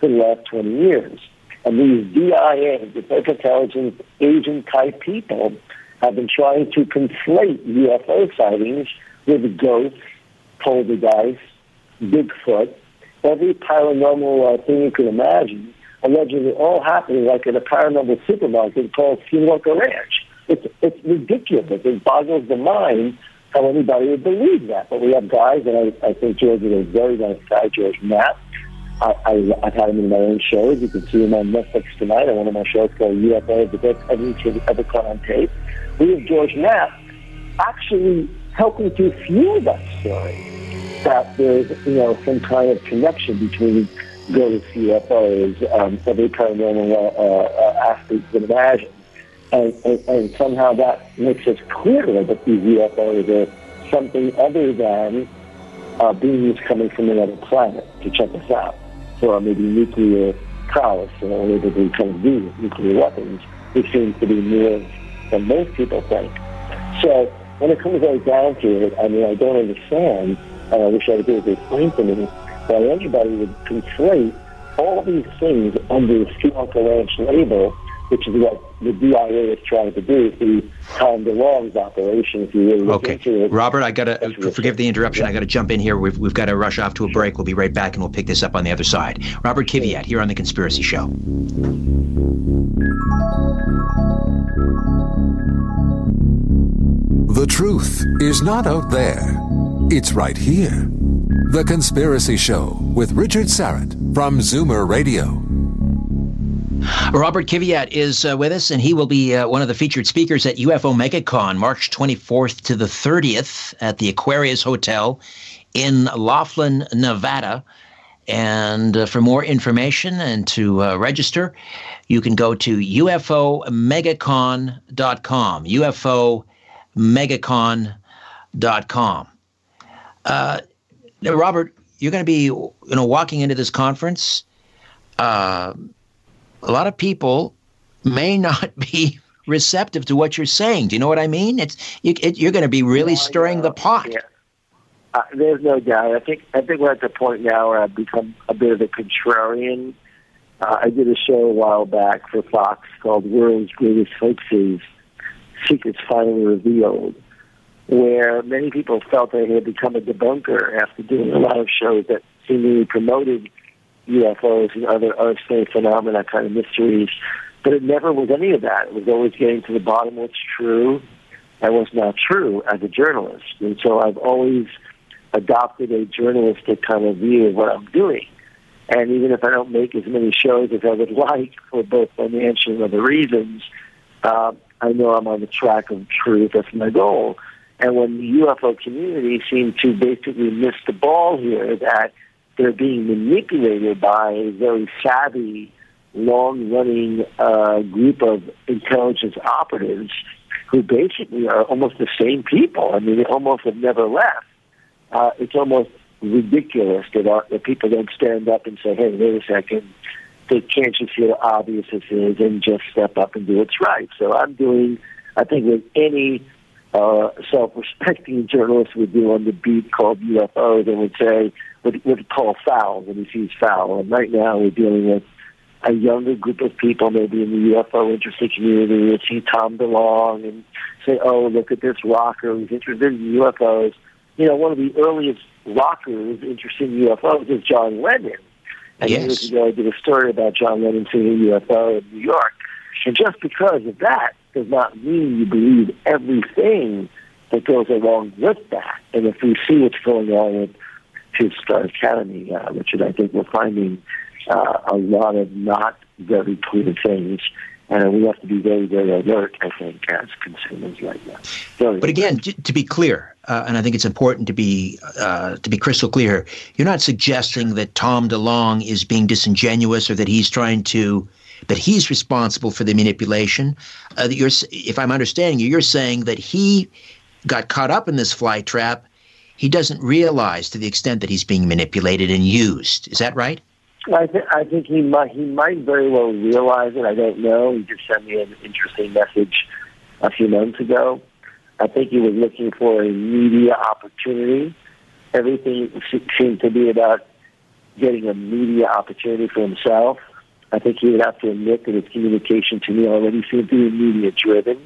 for the last 20 years. And these DIA, Defense Intelligence Agent type people, have been trying to conflate UFO sightings with ghosts, poltergeists, Bigfoot, every paranormal uh, thing you can imagine, allegedly all happening like in a paranormal supermarket called Skinwalker Ranch. It's, it's ridiculous. It boggles the mind how anybody would believe that. But we have guys, and I, I think George is a very nice guy, George Knapp. I, I, I've had him in my own shows. You can see him on Netflix tonight on one of my shows called UFO, the best evidence you've ever caught on tape. Have George Knapp actually helping to fuel that story that there's, you know, some kind of connection between ghosts, UFOs, um, every paranormal uh, uh, you can imagine. And, and, and somehow that makes us clearer that these UFOs are something other than uh, beings coming from another planet to check us out, or maybe nuclear prowess, you know, able kind of nuclear weapons, which seems to be more than most people think. So when it comes right down to it, I mean, I don't understand, and I wish I could able to explain to me why anybody would conflate all these things under the Skinwalker Ranch label which is what the DIA is trying to do through Tom DeLonge's operation. If you really okay. it, Robert, I got to uh, forgive the interruption. Yeah. I got to jump in here. We've, we've got to rush off to a break. We'll be right back, and we'll pick this up on the other side. Robert Kiviat here on the Conspiracy Show. The truth is not out there. It's right here. The Conspiracy Show with Richard Syrett from Zoomer Radio. Robert Kiviat is uh, with us, and he will be uh, one of the featured speakers at UFO MegaCon, March 24th to the 30th at the Aquarius Hotel in Laughlin, Nevada. And uh, for more information and to uh, register, you can go to ufomegacon.com. ufomegacon.com. Uh, Robert, you're going to be, you know, walking into this conference. Uh, a lot of people may not be receptive to what you're saying. Do you know what I mean? It's you, are going to be really stirring the pot. Yeah. Uh, there's no doubt. I think I think we're at the point now where I've become a bit of a contrarian. Uh, I did a show a while back for Fox called "World's Greatest Hoaxes: Secrets Finally Revealed," where many people felt they had become a debunker after doing a lot of shows that seemingly promoted UFOs and other unexplained phenomena kind of mysteries. But it never was any of that. It was always getting to the bottom of what's true and what's not true as a journalist. And so I've always adopted a journalistic kind of view of what I'm doing. And even if I don't make as many shows as I would like for both financial and other reasons, uh, I know I'm on the track of truth. That's my goal. And when the UFO community seemed to basically miss the ball here, that they're being manipulated by a very savvy long-running uh, group of intelligence operatives who basically are almost the same people. I mean, they almost have never left. Uh, it's almost ridiculous that, our, that people don't stand up and say, "Hey, wait a second, can't you see obvious this is?" and just step up and do what's right. So I'm doing, I think, with any uh, self-respecting journalist would do on the beat called UFOs and would say, would, would call foul when he sees foul. And right now we're dealing with a younger group of people, maybe in the UFO interested community, would see Tom DeLonge and say, oh, look at this rocker who's interested in UFOs. You know, one of the earliest rockers interested in UFOs is John Lennon. And yes. years ago, I did a story about John Lennon seeing a UFO in New York. And just because of that does not mean you believe everything that goes along with that. And if we see what's going on with To the Stars Academy, uh, Richard, I think we're finding uh, a lot of not very clear things. And we have to be very, very alert, I think, as consumers right now. Very but again, to be clear, uh, and I think it's important to be uh, to be crystal clear, you're not suggesting that Tom DeLonge is being disingenuous or that he's trying to that he's responsible for the manipulation. Uh, that you're, if I'm understanding you, you're saying that he got caught up in this fly trap. He doesn't realize to the extent that he's being manipulated and used. Is that right? I, th- I think he might he might very well realize it. I don't know. He just sent me an interesting message a few months ago. I think he was looking for a media opportunity. Everything seemed to be about getting a media opportunity for himself. I think he would have to admit that his communication to me already seemed to be media driven.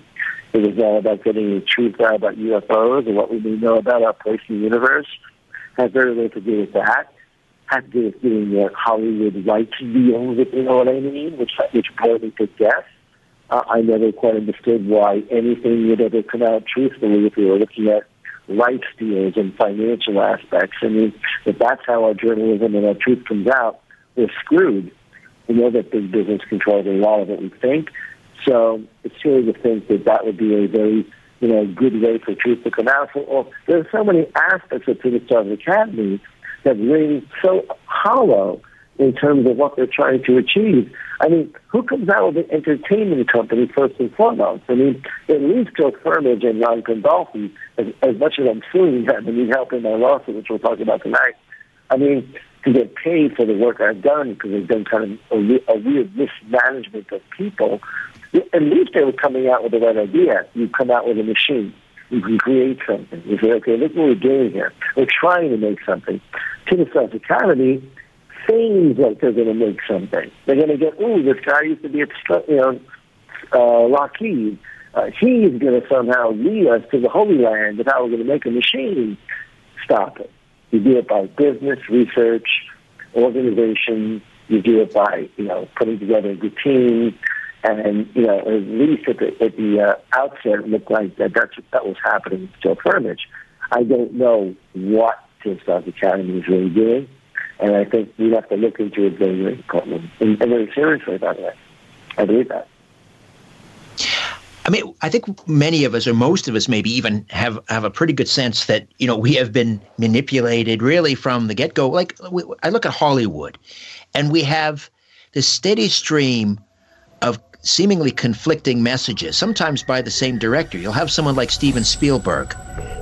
It was all about getting the truth out about UFOs and what we may know about our place in the universe. Had very little to do with that had to do with getting the Hollywood rights deals, if you know what I mean, which which brought me to death. Uh, I never quite understood why anything would ever come out truthfully if we were looking at rights deals and financial aspects. I mean, if that's how our journalism and our truth comes out, we're screwed. We know that big business controls a lot of what we think. So it's silly to think that that would be a very, you know, good way for truth to come out. So, well, there's so many aspects of To the Stars Academy that ring so hollow in terms of what they're trying to achieve. I mean, who comes out with an entertainment company first and foremost? I mean, at least Joe Firmage and Ron Pandolfi, as, as much as I'm suing them and need help in my lawsuit, which we'll talk about tonight, I mean, to get paid for the work I've done because they've done kind of a, a weird mismanagement of people, at least they were coming out with the right idea. You come out with a machine you can create something. You say, okay, look what we're doing here. We're trying to make something. To the Stars Academy seems like they're going to make something. They're going to get, ooh, this guy used to be at, you know, uh, Lockheed. Uh, he's going to somehow lead us to the Holy Land of how we're going to make a machine. Stop it. You do it by business, research, organization. You do it by, you know, putting together a good team, and you know, at least at the at the uh, outset, it looked like that that's that was happening with Joe Firmage. I don't know what To the Stars Academy is really doing, and I think we have to look into it very, very and, and very seriously. The way, I believe that. I mean, I think many of us, or most of us, maybe even have have a pretty good sense that you know we have been manipulated really from the get go. Like I look at Hollywood, and we have this steady stream of seemingly conflicting messages, sometimes by the same director. You'll have someone like Steven Spielberg,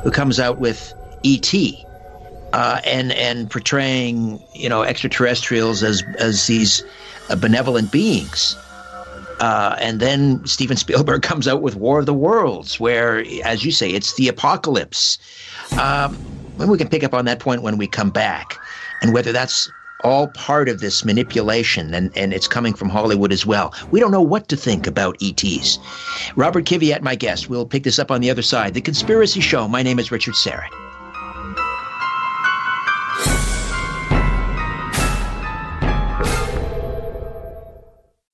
who comes out with E.T. Uh, and and portraying you know extraterrestrials as as these uh, benevolent beings. Uh, and then Steven Spielberg comes out with War of the Worlds, where, as you say, it's the apocalypse. Um, we can pick up on that point when we come back, and whether that's all part of this manipulation, and, and it's coming from Hollywood as well. We don't know what to think about ETs. Robert Kiviat, my guest. We'll pick this up on the other side. The Conspiracy Show. My name is Richard Syrett.